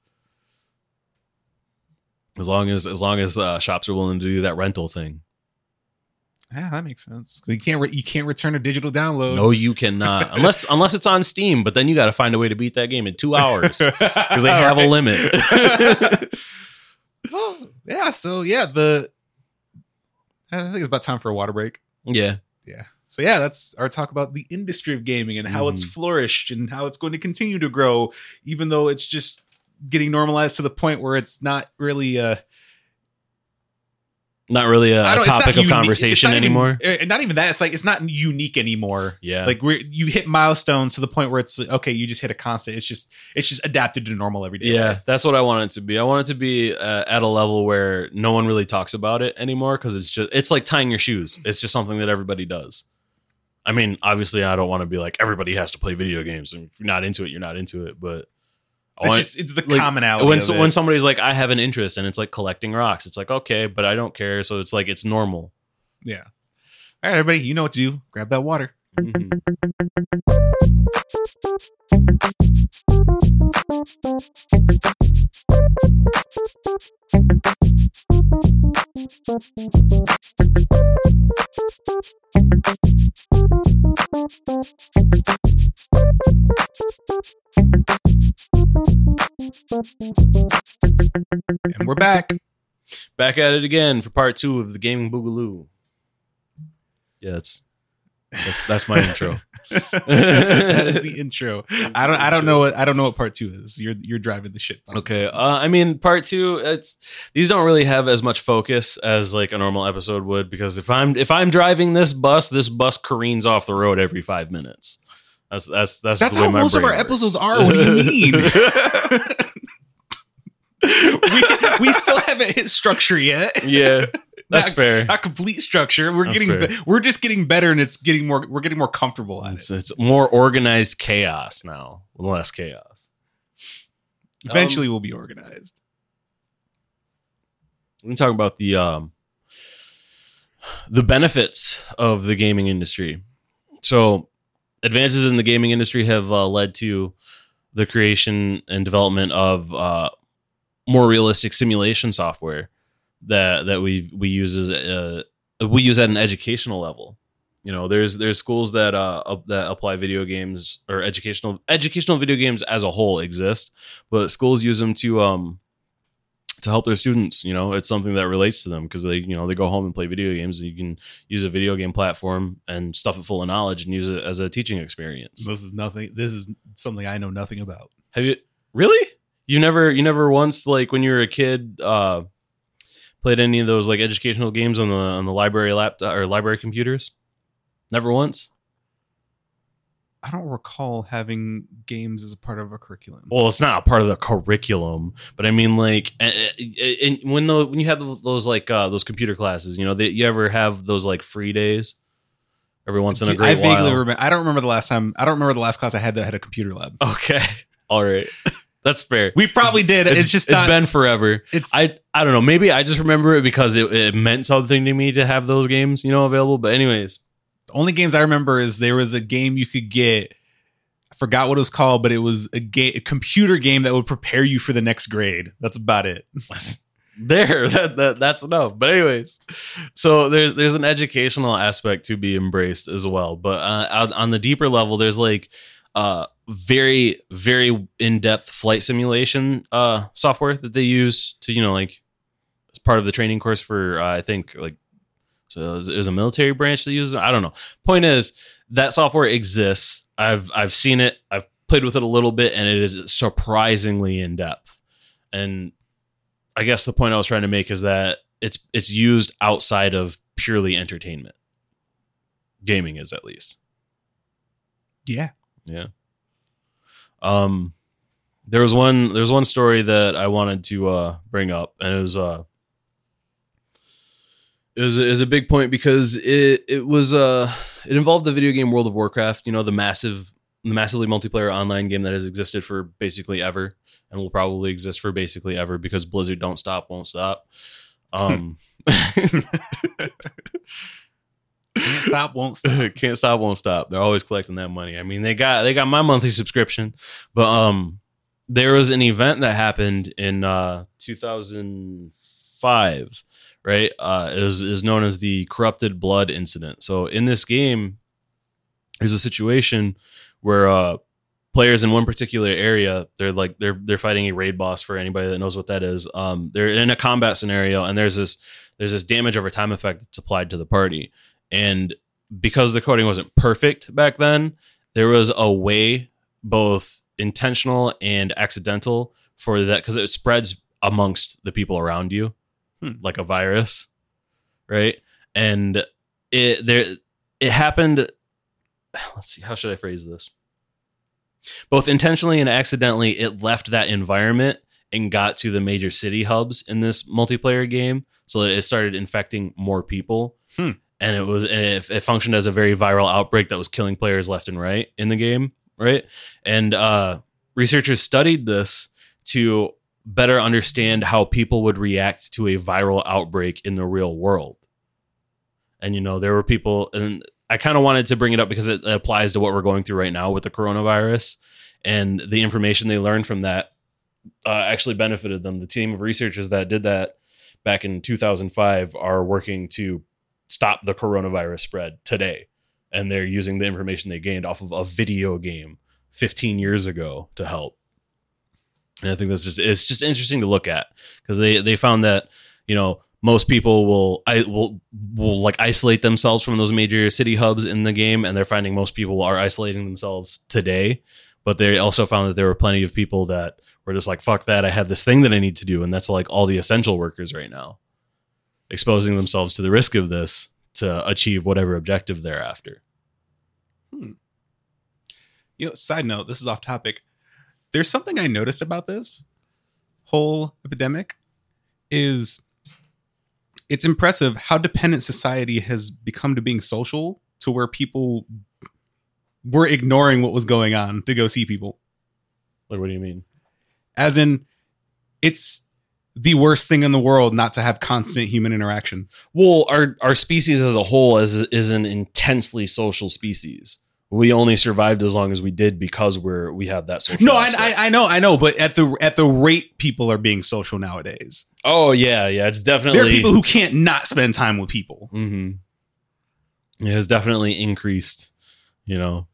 As long as as long as uh, shops are willing to do that rental thing. Yeah, that makes sense. You can't re- you can't return a digital download. No, you cannot unless unless it's on Steam. But then you got to find a way to beat that game in two hours because they have a limit. oh, yeah. So yeah, the I think it's about time for a water break. yeah, Yeah. So yeah, that's our talk about the industry of gaming and how it's Mhm. flourished and how it's going to continue to grow, even though it's just getting normalized to the point where it's not really uh not really a don't- it's not topic of unique- conversation not anymore. uh, not even that. It's like it's not unique anymore. yeah, Like we're you hit milestones to the point where it's like, okay, you just hit a constant. It's just it's just adapted to normal everyday. Yeah, life. that's what I want it to be. I want it to be uh, at a level where no one really talks about it anymore because it's just it's like tying your shoes. It's just something that everybody does. I mean, obviously, I don't want to be like everybody has to play video games, and if you're not into it, you're not into it. But It's want- just it's the like, commonality. when of so, it. when somebody's like, I have an interest, and it's like collecting rocks, it's like okay, but I don't care. So it's like it's normal. yeah. All right, everybody, you know what to do. Grab that water. Mhm. And we're back. Back at it again for part two of the gaming boogaloo. Yeah, that's that's that's my intro. that is the intro. I don't I don't know what I don't know what part two is. You're you're driving the shit. Okay. Uh, I mean, part two. It's these don't really have as much focus as like a normal episode would because if I'm if I'm driving this bus, this bus careens off the road every five minutes. That's that's that's That's the way how my most of our works. episodes are. What do you mean? we we still haven't hit structure yet. yeah, that's Not- fair. Not complete structure. We're That's getting be- we're just getting better, and it's getting more. We're getting more comfortable at It's, it. it's more organized chaos now, less chaos. Eventually, we'll be organized. We're talking about the um the benefits of the gaming industry. So, advances in the gaming industry have uh, led to the creation and development of uh, more realistic simulation software that that we we use as uh, we use at an educational level. You know, there's there's schools that uh up- that apply video games or educational educational video games as a whole exist, but schools use them to um to help their students. You know, it's something that relates to them because they you know they go home and play video games. And you can use a video game platform and stuff it full of knowledge and use it as a teaching experience. This is nothing. This is something I know nothing about. Have you really? You never you never once like when you were a kid uh played any of those like educational games on the on the library laptop or library computers? Never once? I don't recall having games as a part of a curriculum. Well, it's not a part of the curriculum, but I mean like and, and when the when you have those like uh those computer classes, you know, you ever have those like free days every once in a great I vaguely while. remember. I don't remember the last time. I don't remember the last class I had that had a computer lab. Okay. All right. That's fair. We probably did. It's, just it's not, been forever. It's I I don't know. Maybe I just remember it because it, it meant something to me to have those games, you know, available. But anyways, the only games I remember is there was a game you could get. I forgot what it was called, but it was a game, a computer game that would prepare you for the next grade. That's about it. there that, that that's enough. But anyways, so there's there's an educational aspect to be embraced as well. But uh, on- on the deeper level, there's like uh very very in depth flight simulation uh software that they use to you know like as part of the training course for uh, I think like so there's a military branch that uses it. I don't know. Point is that software exists. I've I've seen it. I've played with it a little bit, and it is surprisingly in depth. And I guess the point I was trying to make is that it's it's used outside of purely entertainment. Gaming is at least. Yeah. Yeah. Um there was one there was one story that I wanted to uh bring up and it was uh it was, it was a big point because it it was uh it involved the video game World of Warcraft, you know, the massive the massively multiplayer online game that has existed for basically ever and will probably exist for basically ever because Blizzard don't stop, won't stop. Um Can't stop, won't stop. can't stop won't stop they're always collecting that money i mean they got they got my monthly subscription but um there was an event that happened in uh 2005 right? Uh, is is known as the corrupted blood incident. So in this game, there's a situation where uh, players in one particular area, they're like they're they're fighting a raid boss. For anybody that knows what that is, um, they're in a combat scenario, and there's this there's this damage over time effect that's applied to the party, and because the coding wasn't perfect back then, there was a way both intentional and accidental for that because it spreads amongst the people around you Hmm. like a virus right and it there it happened let's see how should i phrase this both intentionally and accidentally it left that environment and got to the major city hubs in this multiplayer game so that it started infecting more people Hmm. And it was and it, it functioned as a very viral outbreak that was killing players left and right in the game right? And uh researchers studied this to better understand how people would react to a viral outbreak in the real world. And you know there were people and i kind of wanted to bring it up because it applies to what we're going through right now with the coronavirus. And the information they learned from that uh, actually benefited them. The team of researchers that did that back in 2005 are working to stop the coronavirus spread today. And they're using the information they gained off of a video game 15 years ago to help. And i think that's just it's just interesting to look at because they they found that you know most people will i will will like isolate themselves from those major city hubs in the game and they're finding most people are isolating themselves today. But they also found that there were plenty of people that were just like fuck that i have this thing that i need to do and that's like all the essential workers right now exposing themselves to the risk of this to achieve whatever objective they're after hmm. You know, side note, this is off topic. There's something I noticed about this whole epidemic is it's impressive how dependent society has become to being social to where people were ignoring what was going on to go see people. like what do you mean As in it's the worst thing in the world not to have constant human interaction. Well, our our species as a whole is is an intensely social species. We only survived as long as we did because we're we have that social. No, I. I I know, I know, but at the at the rate people are being social nowadays, oh yeah, yeah. It's definitely there are people who can't not spend time with people. hmm It has definitely increased. You know,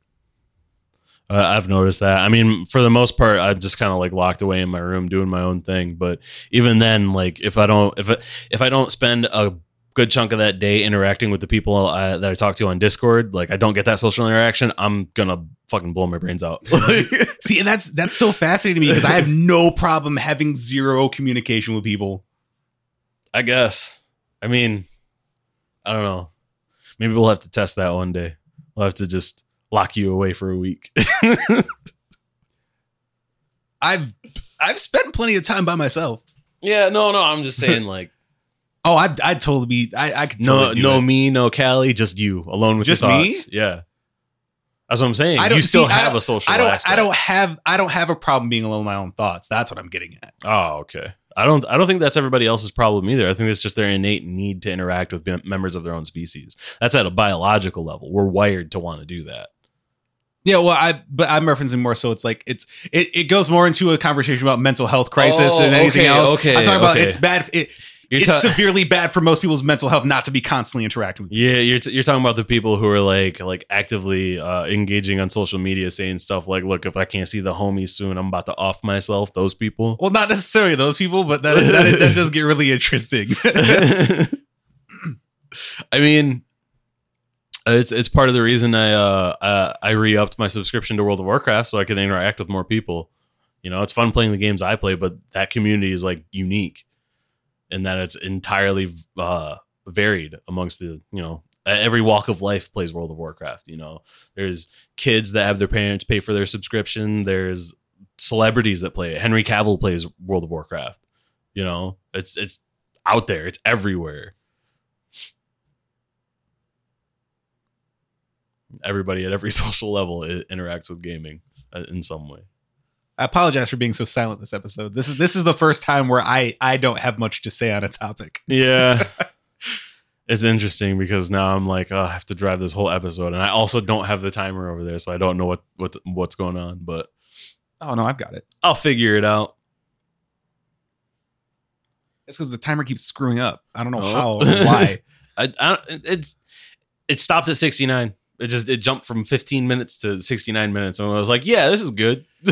uh, I've noticed that. I mean, for the most part, I'm just kind of like locked away in my room doing my own thing. But even then, like if I don't if I, if I don't spend a good chunk of that day interacting with the people uh, that I talk to on Discord, like I don't get that social interaction, I'm gonna fucking blow my brains out. See, and that's that's so fascinating to me because I have no problem having zero communication with people. I guess. I mean, I don't know. Maybe we'll have to test that one day. We'll have to just lock you away for a week. I've I've spent plenty of time by myself. yeah, no, no. I'm just saying, like, Oh, I'd, I'd totally be. I, I could no, totally do no, it. me, no, Callie, just you alone with Just your me? Yeah, that's what I'm saying. I don't you still see, I have don't- a social. I don't. aspect. I don't have. I don't have a problem being alone with my own thoughts. That's what I'm getting at. Oh, okay. I don't. I don't think that's everybody else's problem either. I think it's just their innate need to interact with members of their own species. That's at a biological level. We're wired to want to do that. Yeah, well, I but I'm referencing more so it's like it's it, it goes more into a conversation about mental health crisis Oh, and anything okay, else. okay, I'm talking about okay. it's bad. It, You're it's ta- severely bad for most people's mental health not to be constantly interacting with. Yeah, you're t- you're talking about the people who are like like actively uh, engaging on social media, saying stuff like, "Look, if I can't see the homies soon, I'm about to off myself." Those people. Well, not necessarily those people, but that that, that does get really interesting. I mean, it's it's part of the reason I uh, uh I re upped my subscription to World of Warcraft so I can interact with more people. You know, it's fun playing the games I play, but that community is like unique in that it's entirely uh varied amongst the you know every walk of life plays World of Warcraft. You know, there's kids that have their parents pay for their subscription. There's celebrities that play it. Henry Cavill plays World of Warcraft. You know, it's it's out there. It's everywhere. Everybody at every social level interacts with gaming uh, in some way. I apologize for being so silent this episode. This is this is the first time where I I don't have much to say on a topic. Yeah. it's interesting because now I'm like, oh, I have to drive this whole episode, and I also don't have the timer over there, so I don't know what what what's going on, but Oh no, I've got it. I'll figure it out. It's because the timer keeps screwing up. I don't know Oh. how or why. I, I it's it stopped at 69. It just it jumped from 15 minutes to 69 minutes, and I was like, yeah, this is good.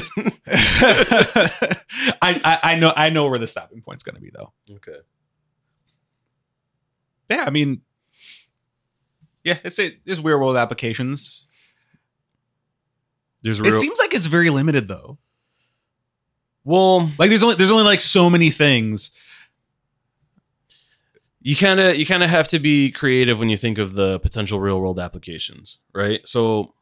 I, I I know I know where the stopping point's going to be though. okay. Yeah, I mean, yeah, it's there's real world applications. There's It seems like it's very limited though. well. Like there's only there's only like so many things. You kind of you kind of have to be creative when you think of the potential real world applications right? So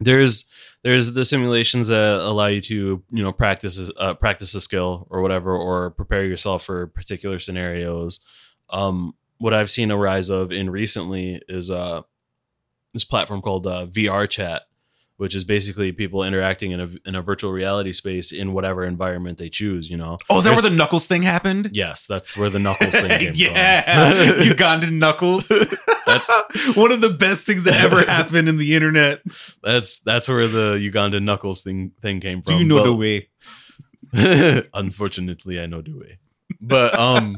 there's there's the simulations that allow you to you know practice uh, practice a skill or whatever or prepare yourself for particular scenarios. Um what i've seen a rise of in recently is uh this platform called uh, vr chat which is basically people interacting in a in a virtual reality space in whatever environment they choose you know Oh, is that where the Knuckles thing happened? Yes, that's where the knuckles thing came yeah, from. Ugandan Knuckles. That's- one of the best things that ever happened in the internet. that's that's where the Ugandan knuckles thing thing came from. Do you know But- the way? Unfortunately, I know the way. But um,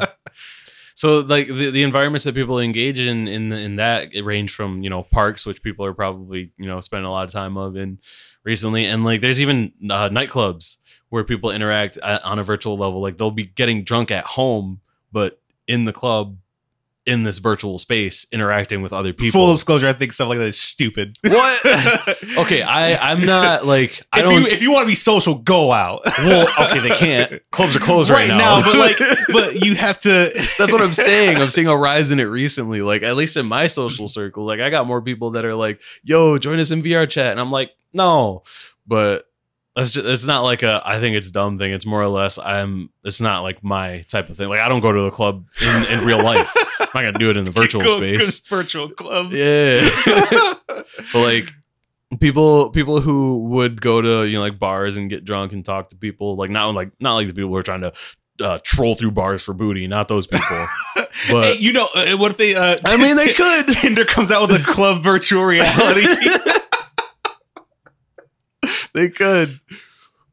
so like the, the environments that people engage in in in that it range from you know parks, which people are probably you know spending a lot of time of in recently, and like there's even uh, nightclubs where people interact at, on a virtual level. Like they'll be getting drunk at home, but in the club. In this virtual space, interacting with other people. Full disclosure, I think stuff like that is stupid. What? okay, I I'm not like I if don't. you if you want to be social, go out. well, okay, they can't. Clubs are closed right, right now. now, but like, but you have to. That's what I'm saying. I'm seeing a rise in it recently. Like at least in my social circle, like I got more people that are like, "Yo, join us in VR chat," and I'm like, "No," but that's just it's not like a I think it's dumb thing. It's more or less I'm. It's not like my type of thing. Like I don't go to the club in, in real life. I'm not gonna do it in the virtual Go- space. virtual club. Yeah, but like people people who would go to you know like bars and get drunk and talk to people like not like not like the people who are trying to uh, troll through bars for booty not those people but Hey, you know, uh, what if they? Uh, i mean they Ti- could Tinder comes out with a club virtual reality. They could.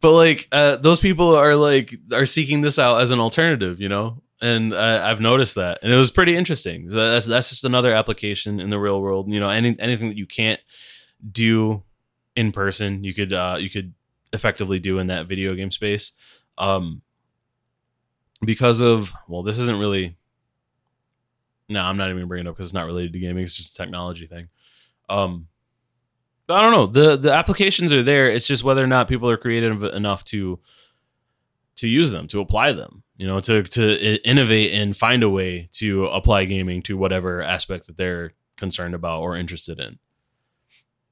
But like uh, those people are like are seeking this out as an alternative you know? And I, i've noticed that. And it was pretty interesting. That's that's just another application in the real world. You know any, anything that you can't do in person you could uh you could effectively do in that video game space. Um because of well this isn't really no i'm not even bringing it up because it's not related to gaming. It's just a technology thing. Um I don't know. the The applications are there. It's just whether or not people are creative enough to to use them, to apply them. You know, to to innovate and find a way to apply gaming to whatever aspect that they're concerned about or interested in.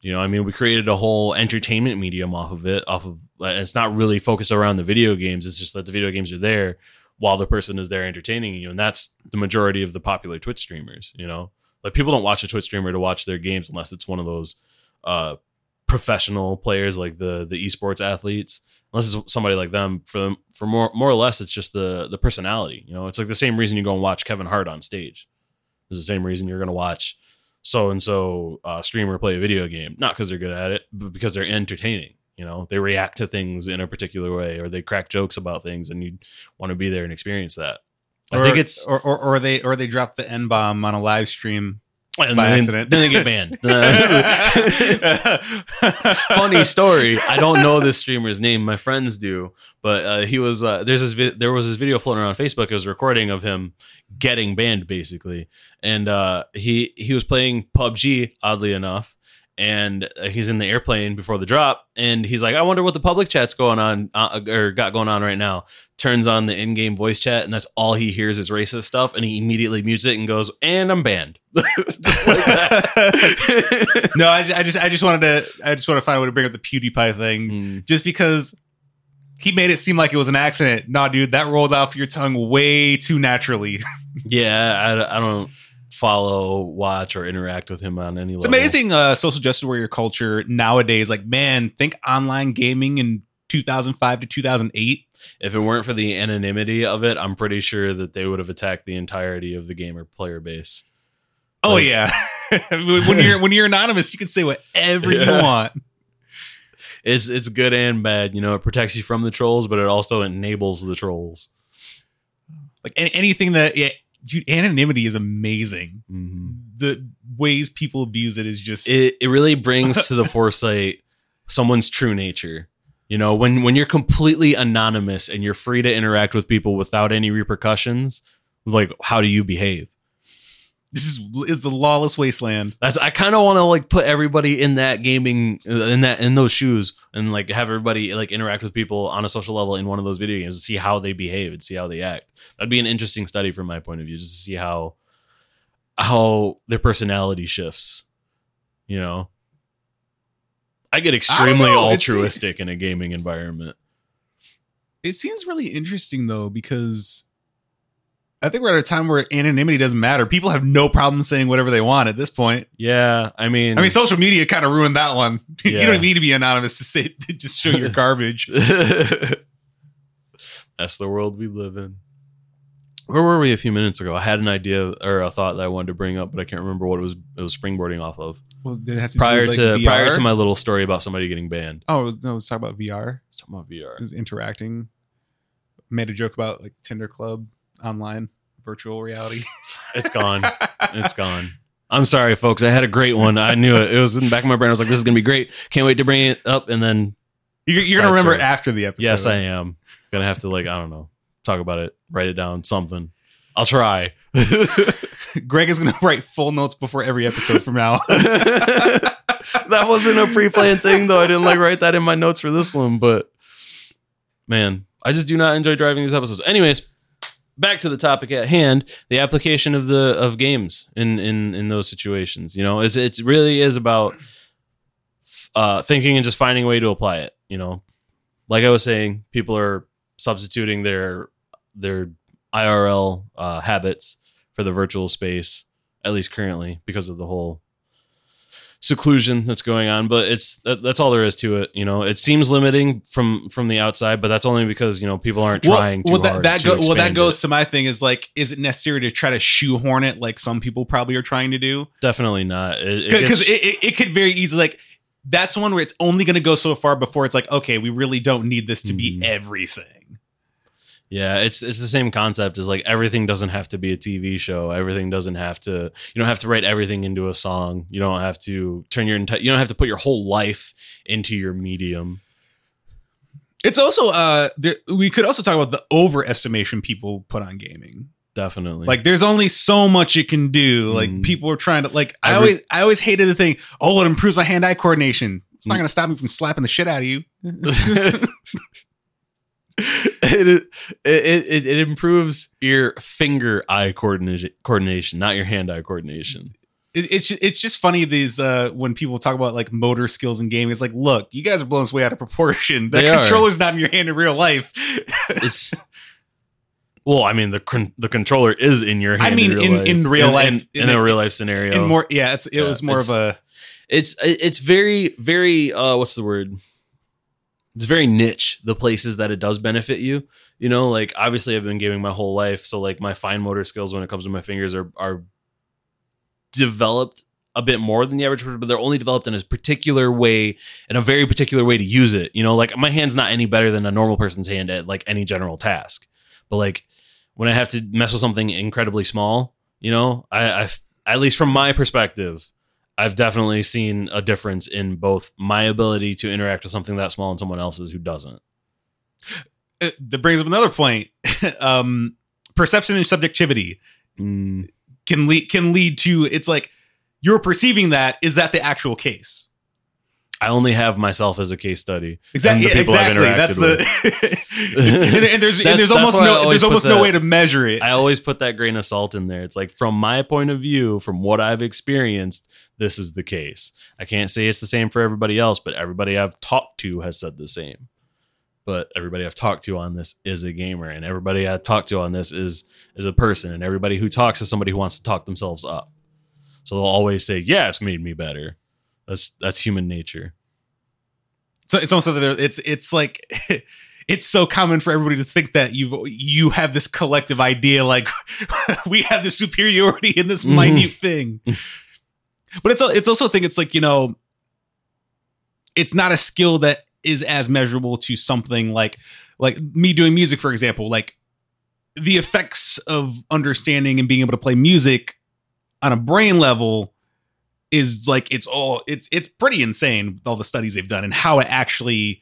You know, I mean, we created a whole entertainment medium off of it. Off of uh, it's not really focused around the video games. It's just that the video games are there while the person is there entertaining you, and that's the majority of the popular Twitch streamers. You know, like people don't watch a Twitch streamer to watch their games unless it's one of those uh professional players like the the esports athletes. Unless it's somebody like them for them for more more or less it's just the the personality you know? It's like the same reason you go and watch kevin hart on stage. It's the same reason you're going to watch so and so uh streamer play a video game. Not because they're good at it but because they're entertaining you know? They react to things in a particular way or they crack jokes about things and you want to be there and experience that. I Or- think it's or, or or they or they drop the n bomb on a live stream. And by then, accident. then they get banned funny story. I don't know this streamer's name. My friends do, but uh, he was uh, there's this vi- there was this video floating around Facebook. It was a recording of him getting banned, basically, and uh, he he was playing PUBG. Oddly enough. And uh, he's in the airplane before the drop, and he's like, "I wonder what the public chat's going on uh, or got going on right now." Turns on the in-game voice chat, and that's all he hears is racist stuff, and he immediately mutes it and goes, "And I'm banned." Just like that. no, I, I just I just wanted to I just want to find a way to bring up the PewDiePie thing, Mm. just because he made it seem like it was an accident. Nah, dude, that rolled off your tongue way too naturally. Yeah, I, I don't follow, watch, or interact with him on any level It's level. amazing uh, social justice warrior culture nowadays. Like, man, think online gaming in 2005 to 2008. If it weren't for the anonymity of it, I'm pretty sure that they would have attacked the entirety of the gamer player base. Oh Like- yeah, when when you're when you're anonymous, you can say whatever Yeah. you want. It's it's good and bad. You know, it protects you from the trolls, but it also enables the trolls. like anything that yeah, dude, anonymity is amazing. Mm-hmm. The ways people abuse it is just It it really brings to the foresight someone's true nature. You know, when when you're completely anonymous and you're free to interact with people without any repercussions, like how do you behave? This is is the lawless wasteland. That's I kind of want to like put everybody in that gaming in that in those shoes and like have everybody like interact with people on a social level in one of those video games and see how they behave and see how they act. That'd be an interesting study from my point of view, just to see how how their personality shifts. You know, I get extremely. It's- altruistic in a gaming environment. It seems really interesting though because I think we're at a time where anonymity doesn't matter. People have no problem saying whatever they want at this point. Yeah, I mean, I mean, social media kind of ruined that one. you don't need to be anonymous to say to just show your garbage. That's the world we live in. Where were we a few minutes ago? I had an idea or a thought that I wanted to bring up, but I can't remember what it was. It was springboarding off of Well, did it have to prior do with, to like, prior to my little story about somebody getting banned. Oh, it was- no, let's talk about VR. Let's talk about VR. Is interacting. Made a joke about like Tinder Club online virtual reality. It's gone. it's gone. I'm sorry, folks. I had a great one. I knew it. It was in the back of my brain. I was like, "This is gonna be great. Can't wait to bring it up." And then, You're, you're gonna remember it after the episode. yes, I am gonna have to like I don't know, talk about it, write it down, something. I'll try. Greg is gonna write full notes before every episode from now. that wasn't a pre-planned thing though. I didn't like write that in my notes for this one, but man, I just do not enjoy driving these episodes. Anyways, back to the topic at hand, the application of the of games in in in those situations. You know, it's it really is about uh thinking and just finding a way to apply it, you know. Like I was saying, people are substituting their their IRL uh, habits for the virtual space, at least currently, because of the whole seclusion that's going on. But it's that, that's all there is to it. You know, it seems limiting from from the outside, but that's only because you know people aren't trying too well, that, that to go, well, that goes it. to my thing is like, is it necessary to try to shoehorn it like some people probably are trying to do? definitely not. It, it Because it, it, it could very easily like that's one where it's only going to go so far before it's like, okay, we really don't need this to be Mhm. everything. Yeah, it's it's the same concept as like everything doesn't have to be a TV show. Everything doesn't have to. You don't have to write everything into a song. You don't have to turn your entire. You don't have to put your whole life into your medium. It's also uh, there, we could also talk about the overestimation people put on gaming. Definitely. Like, there's only so much it can do. Like, Mhm. people are trying to like. I Every- always, I always hated the thing. Oh, it improves my hand-eye coordination. It's not Mm. going to stop me from slapping the shit out of you. it, it, it it improves your finger eye coordination coordination, not your hand eye coordination. it, it's it's just funny these uh when people talk about like motor skills in gaming. It's like, look, you guys are blowing this way out of proportion. That They are. not in your hand in real life. It's well, I mean the con- the controller is in your hand. I mean, in real in- life. in real life, in, in in a a- real life scenario. and more, yeah, it's it Yeah, was more of a it's it's very very uh what's the word it's very niche the places that it does benefit you. You know like obviously i've been gaming my whole life so like my fine motor skills when it comes to my fingers are are developed a bit more than the average person but they're only developed in a particular way in a very particular way to use it. You know like my hand's not any better than a normal person's hand at like any general task. But like when i have to mess with something incredibly small you know i i at least from my perspective I've definitely seen a difference in both my ability to interact with something that small and someone else's who doesn't. that brings up another point. um, perception and subjectivity Mm, can lead can lead to it's like you're perceiving that is that the actual case I only have myself as a case study. exactly And the people I've exactly that's interacted the and, and there's and there's almost no there's almost no that- way to measure it I always put that grain of salt in there. It's like from my point of view, from what I've experienced, this is the case. I can't say it's the same for everybody else, but everybody I've talked to has said the same. But everybody I've talked to on this is a gamer, and everybody I've talked to on this is is a person, and everybody who talks is somebody who wants to talk themselves up. So they'll always say, "Yeah, it's made me better." That's that's human nature. so it's almost like it's it's like it's so common for everybody to think that you you have this collective idea like we have this superiority in this Mhm. minute thing but it's al- it's also a thing it's like you know it's not a skill that is as measurable to something like like me doing music for example like the effects of understanding and being able to play music on a brain level is like it's all it's it's pretty insane all the studies they've done and how it actually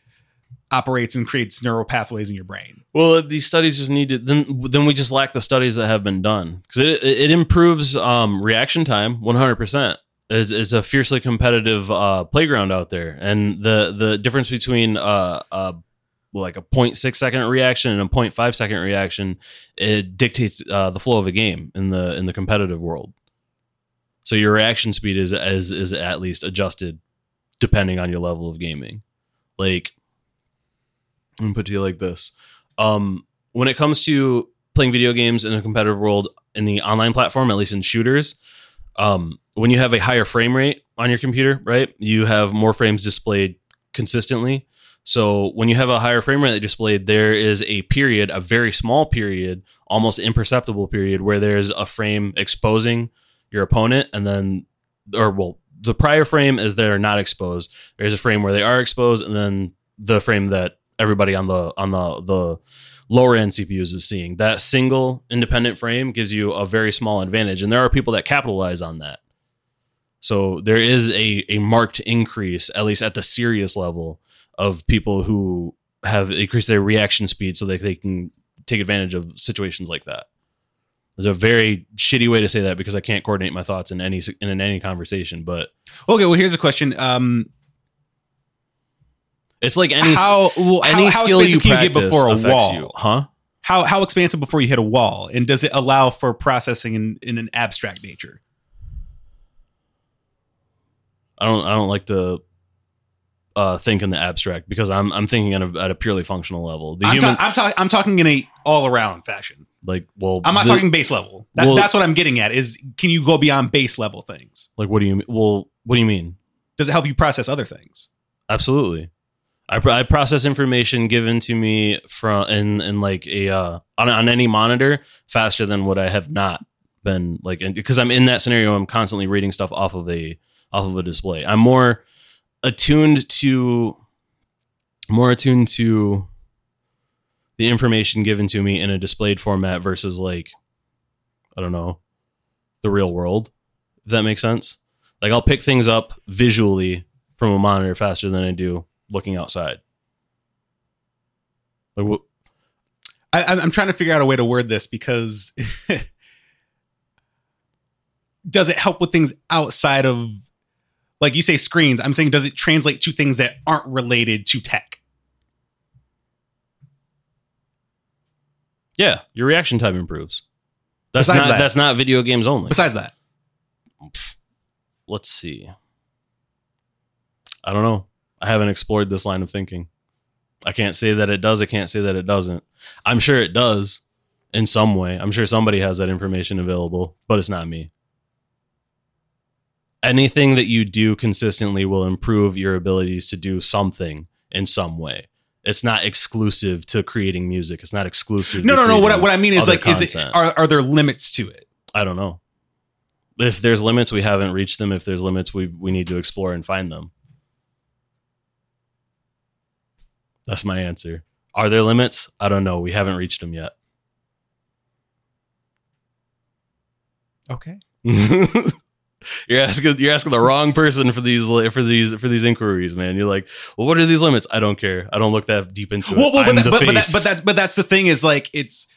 operates and creates neural pathways in your brain. Well, these studies just need to then then we just lack the studies that have been done because it, it improves um, reaction time one hundred percent. It's, it's a fiercely competitive uh, playground out there, and the the difference between uh, uh like a 0.6 second reaction and a 0.5 second reaction it dictates uh, the flow of a game in the in the competitive world. So your reaction speed is is is at least adjusted depending on your level of gaming. Like I'm put to you like this. Um, when it comes to playing video games in a competitive world in the online platform, at least in shooters, um, when you have a higher frame rate on your computer, right, you have more frames displayed consistently. So when you have a higher frame rate displayed, there is a period, a very small period, almost imperceptible period, where there's a frame exposing your opponent, and then, or well, the prior frame is they're not exposed. There's a frame where they are exposed, and then the frame that everybody on the on the the lower end CPUs is seeing. That single independent frame gives you a very small advantage, and there are people that capitalize on that. So there is a a marked increase, at least at the serious level, of people who have increased their reaction speed so that they can take advantage of situations like that. There's a very shitty way to say that because I can't coordinate my thoughts in any in in any conversation. But Okay, well here's a question. Um it's like any how well, any how, how skill you can you get before a wall? you, huh? How how expansive before you hit a wall? And does it allow for processing in, in an abstract nature? I don't I don't like to uh, think in the abstract because I'm I'm thinking at a, at a purely functional level. The I'm, human ta- I'm, ta- I'm talking in a all around fashion. like well I'm not the- talking base level. That, well- that's what I'm getting at. Is can you go beyond base level things? like what do you? Well, what do you mean? Does it help you process other things? Absolutely. I, I process information given to me from in in like a uh, on on any monitor faster than what I have not been like because I'm in that scenario. I'm constantly reading stuff off of a off of a display. I'm more attuned to more attuned to the information given to me in a displayed format versus like I don't know the real world. If that makes sense. Like I'll pick things up visually from a monitor faster than I do looking outside. Like what? I, I'm trying to figure out a way to word this because does it help with things outside of like you say screens? I'm saying does it translate to things that aren't related to tech? Yeah, your reaction time improves. That's Besides not that. that's not video games only. Besides that, Let's see. I don't know. I haven't explored this line of thinking. I can't say that it does. I can't say that it doesn't. I'm sure it does in some way. I'm sure somebody has that information available, but it's not me. Anything that you do consistently will improve your abilities to do something in some way. It's not exclusive to creating music. It's not exclusive. no, to no, no. What I, what I mean is like, is it are are there limits to it? I don't know. If there's limits, we haven't reached them. If there's limits, we we need to explore and find them. That's my answer. Are there limits? I don't know. We haven't reached them yet. Okay. you're asking you're asking the wrong person for these for these for these inquiries, man. You're like, well, what are these limits? I don't care. I don't look that deep into Well, it. well, but, that, but, but, that, but that but that's the thing is like it's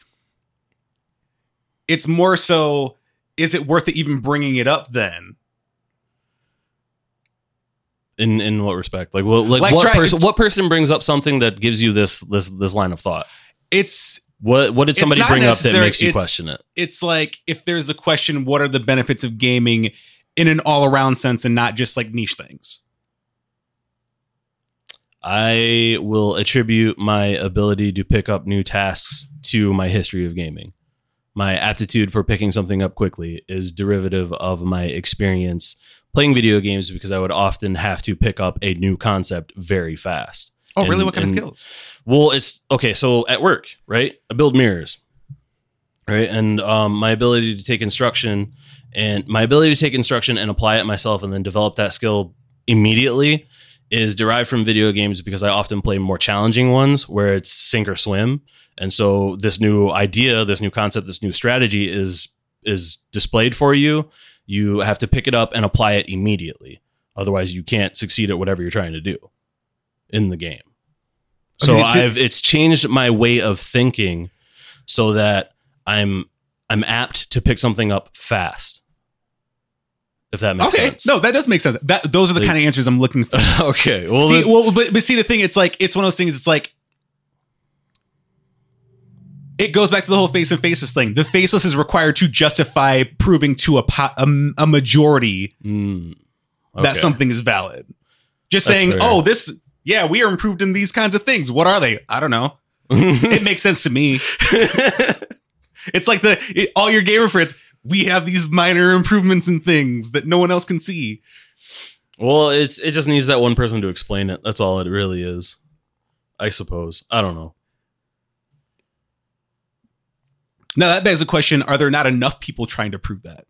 it's more so is it worth it even bringing it up then? in in what respect? Like, well, like, Like, what person? What person brings up something that gives you this this this line of thought? It's What what did somebody bring up that makes you question it? it's like if there's a question, what are the benefits of gaming in an all around sense and not just like niche things? I will attribute my ability to pick up new tasks to my history of gaming. My aptitude for picking something up quickly is derivative of my experience playing video games because I would often have to pick up a new concept very fast. Oh, really? What kind of skills? Well, it's okay. So at work, right? I build mirrors, right? And um, my ability to take instruction and my ability to take instruction and apply it myself and then develop that skill immediately is derived from video games because I often play more challenging ones where it's sink or swim. And so this new idea, this new concept, this new strategy is is displayed for you. You have to pick it up and apply it immediately. Otherwise, you can't succeed at whatever you're trying to do in the game. So it's- I've it's changed my way of thinking so that I'm I'm apt to pick something up fast. If that makes okay, sense. no, that does make sense. That those are the Like- kind of answers I'm looking for. okay. Well, see, then- well, but, but see, the thing, it's like it's one of those things. It's like it goes back to the whole face and faceless thing. The faceless is required to justify proving to a po- a, a majority Mm, that something is valid. Just That's saying, fair. oh, this, yeah, we are improved in these kinds of things. What are they? I don't know. It makes sense to me. It's like the it- all your gamer friends. We have these minor improvements and things that no one else can see. well, it's it just needs that one person to explain it. That's all it really is. I suppose. I don't know. Now that begs the question: Are there not enough people trying to prove that?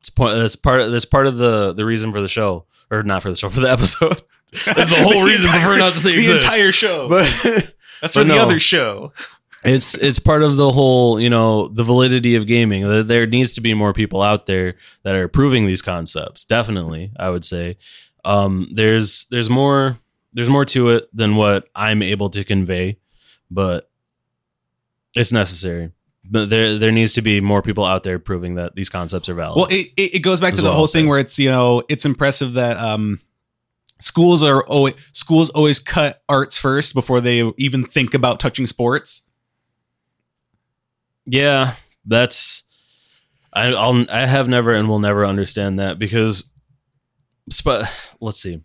It's point. That's part. That's part of the the reason for the show, or not for the show, for the episode. That's the whole reason for not to say the exists. entire show. But That's for the other show. It's it's part of the whole, you know, the validity of gaming. There- needs to be more people out there that are proving these concepts. Definitely, I would say. Um, there's there's more there's more to it than what I'm able to convey, but it's necessary. But there there needs to be more people out there proving that these concepts are valid. Well, it, it, it goes back to the whole thing where it's you know it's impressive that um schools are always schools always cut arts first before they even think about touching sports. Yeah, that's I I'll I have never and will never understand that because sp- let's see.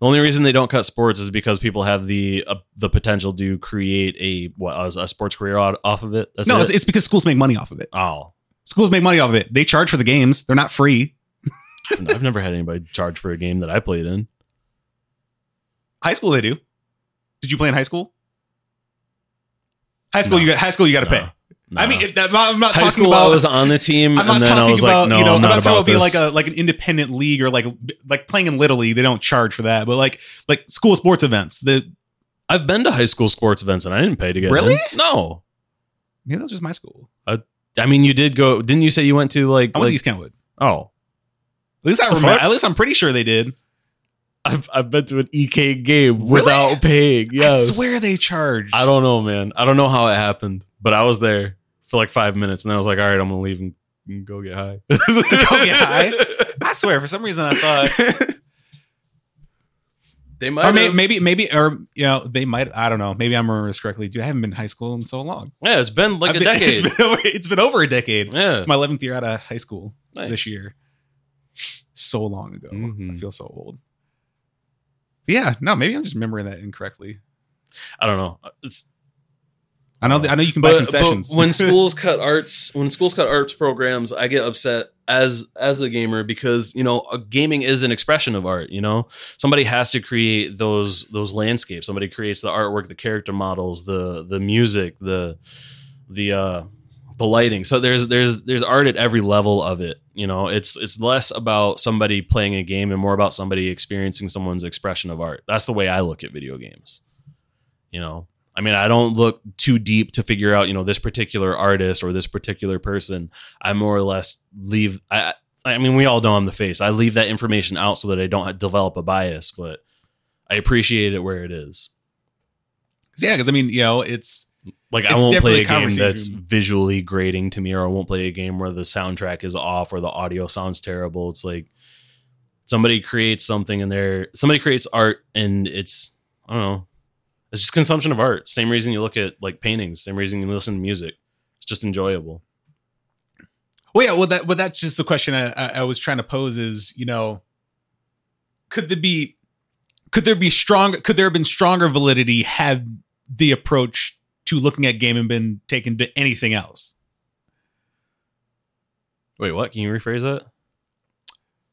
The only reason they don't cut sports is because people have the uh, the potential to create a what a, a sports career off of it. That's no, it? it's, it's because schools make money off of it. oh, Schools make money off of it. They charge for the games. They're not free. I've I've never had anybody charge for a game that I played in. High school they do. Did you play in high school? High school No. you got high school you got to No. pay. I mean, if that, I'm not high talking school about I was on the team, I'm not I talking about like, no, you know I'm I'm not not talking about being like a like an independent league or like like playing in little league. They don't charge for that, but like like school sports events. The I've been to high school sports events and I didn't pay to get Really? in. No, maybe that was just my school. I mean you did go. Didn't you say you went to like? I went like to East Kentwood. oh, At least I remember. fuck? At least I'm pretty sure they did. I've I've been to an EK game Really? without paying. Yes. I swear they charged. I don't know, man. I don't know how it happened, but I was there for like five minutes, and then I was like, "All right, I'm gonna leave and, go get high." Go get high? I swear, for some reason I thought, they might. or may, maybe, maybe, or you know, they might. I don't know. Maybe I'm remembering this correctly. Dude, I haven't been in high school in so long. yeah, it's been like I've a been- decade. It's been, over, it's been over a decade. yeah, It's my 11th year out of high school Nice. this year. So long ago. I Mhm. feel so old. But yeah, no, maybe I'm just remembering that incorrectly. I don't know. It's I know. I know you can buy but, concessions. but when schools cut arts, when schools cut arts programs, I get upset as as a gamer because you know uh, gaming is an expression of art. You know, somebody has to create those those landscapes. Somebody creates the artwork, the character models, the the music, the the uh the lighting. So there's there's there's art at every level of it. You know, it's it's less about somebody playing a game and more about somebody experiencing someone's expression of art. That's the way I look at video games. You know, I mean, I don't look too deep to figure out, you know, this particular artist or this particular person. I more or less leave. I, I mean, we all know I'm the face. I leave that information out so that I don't develop a bias, but I appreciate it where it is. yeah, because I mean, you know, it's Like, I won't play a a game that's visually grating to me, or I won't play a game where the soundtrack is off or the audio sounds terrible. It's like somebody creates something and they're somebody creates art and it's I don't know. It's just consumption of art. Same reason you look at like paintings. Same reason you listen to music. It's just enjoyable. well, yeah. Well, that, well, that's just the question I, I, I was trying to pose. Is you know, could there be, could there be strong? Could there have been stronger validity had the approach to looking at gaming been taken to anything else? Wait, what? Can you rephrase that?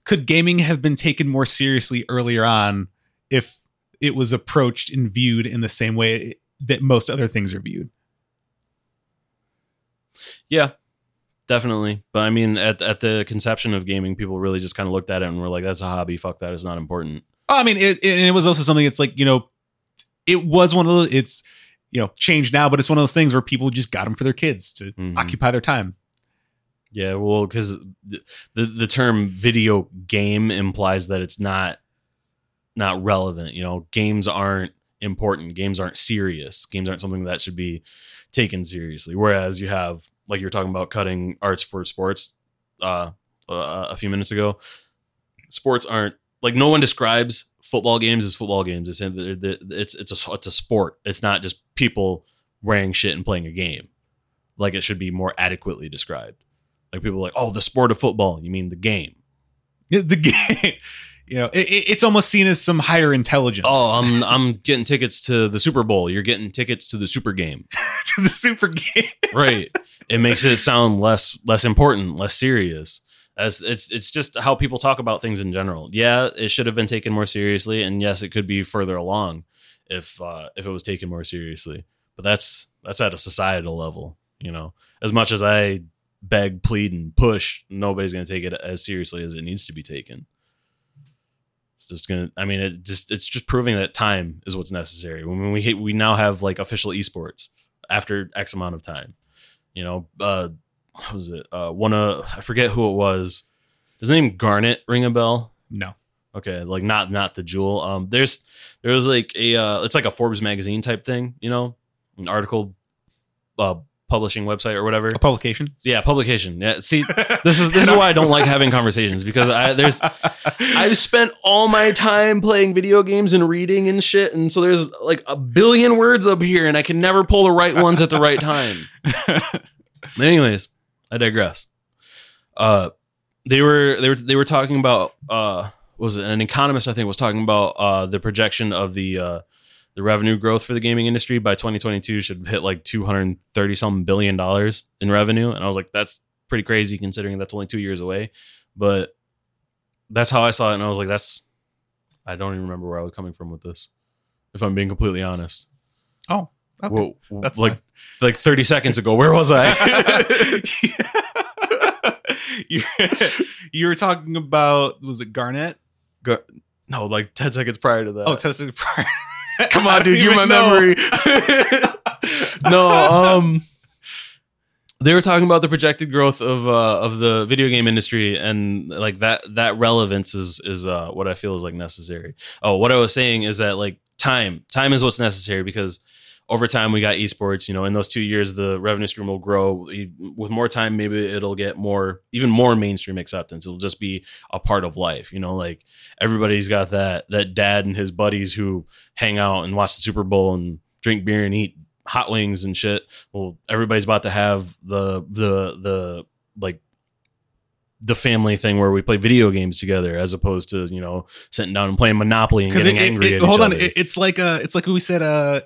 could gaming have been taken more seriously earlier on if it was approached and viewed in the same way that most other things are viewed? Yeah, definitely. But I mean, at at the conception of gaming, people really just kind of looked at it and were like, "That's a hobby. Fuck that. It's not important." Oh, I mean, it, it, and it was also something. It's like you know, it was one of those. It's you know changed now, but it's one of those things where people just got them for their kids to Mhm. occupy their time. Yeah, well, because the, the the term video game implies that it's not not relevant. You know, games aren't important. Games aren't serious. Games aren't something that should be taken seriously. Whereas you have, like you were talking about, cutting arts for sports uh, uh, a few minutes ago. Sports aren't like no one describes football games as football games. It's it's it's a it's a sport. It's not just people wearing shit and playing a game. Like it should be more adequately described. Like people are like, oh, the sport of football. You mean the game? The game, you know, it, it- it's almost seen as some higher intelligence. Oh, I'm I'm getting tickets to the Super Bowl. You're getting tickets to the Super Game, to the super game. right? it makes it sound less less important, less serious. As it's it's just how people talk about things in general. Yeah, it should have been taken more seriously, and yes, it could be further along if uh, if it was taken more seriously. But that's that's at a societal level, you know. As much as I beg, plead, and push, nobody's going to take it as seriously as it needs to be taken. It's just gonna. I mean, it just it's just proving that time is what's necessary. When we we now have like official esports after X amount of time. You know, uh, what was it? Uh, one of I forget who it was. Does the name Garnet ring a bell? No. Okay, like not not the jewel. Um, there's there was like a uh, it's like a Forbes magazine type thing. You know, an article, uh, publishing website or whatever. A publication. Yeah, publication. Yeah, see, this is this is why I don't like having conversations because I there's I've spent all my time playing video games and reading and shit, and so there's like a billion words up here, and I can never pull the right ones at the right time. But anyways, I digress. Uh, they were they were they were talking about uh, was it an economist I think was talking about uh the projection of the uh the revenue growth for the gaming industry by 2022 should hit like 230 something billion dollars in revenue, and I was like, that's pretty crazy considering that's only two years away, but that's how I saw it, and I was like, that's I don't even remember where I was coming from with this, if I'm being completely honest. oh, okay. Well, That's like fine. like 30 seconds ago. Where was I? you, you were talking about was it Garnett? Gar- no, like 10 seconds prior to that. Oh, Tesla prior. Come on, dude, you're my know. memory. no, um they were talking about the projected growth of uh of the video game industry and like that that relevance is is uh what I feel is like necessary. Oh, what I was saying is that like time time is what's necessary because over time we got esports you know in those two years the revenue stream will grow. With more time maybe it'll get more even more mainstream acceptance. It'll just be a part of life you know like everybody's got that that dad and his buddies who hang out and watch the super bowl and drink beer and eat hot wings and shit. Well everybody's about to have the the the like the family thing where we play video games together as opposed to you know sitting down and playing monopoly and getting it, angry it- at hold each on, it's like uh it's like we said uh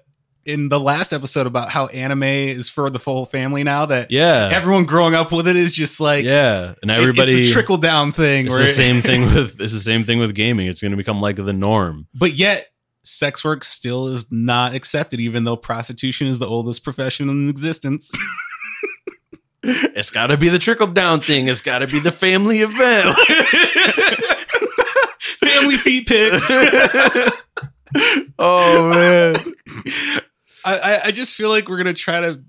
in the last episode about how anime is for the full family now. That yeah everyone growing up with it is just like yeah and it- everybody it's a trickle down thing. It's the same thing with it's the same thing with gaming. It's going to become like the norm. but yet sex work still is not accepted, even though prostitution is the oldest profession in existence. It's got to be the trickle down thing. It's got to be the family event. family feet pics. oh man, I, I just feel like we're gonna try to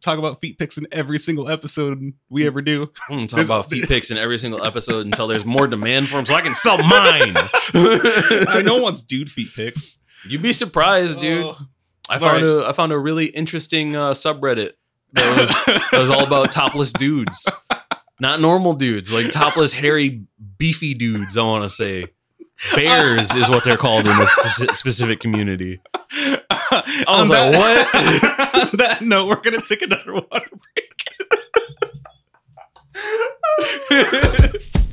talk about feet pics in every single episode we ever do. I'm gonna talk about feet pics in every single episode until there's more demand for them, so I can sell mine. I no one wants dude feet pics, You'd be surprised, dude. Oh. I found a I found a really interesting uh, subreddit that was that was all about topless dudes, not normal dudes, like topless, hairy, beefy dudes. I want to say. Bears is what they're called in this specific community. I was like, what? on that note, we're gonna take another water break.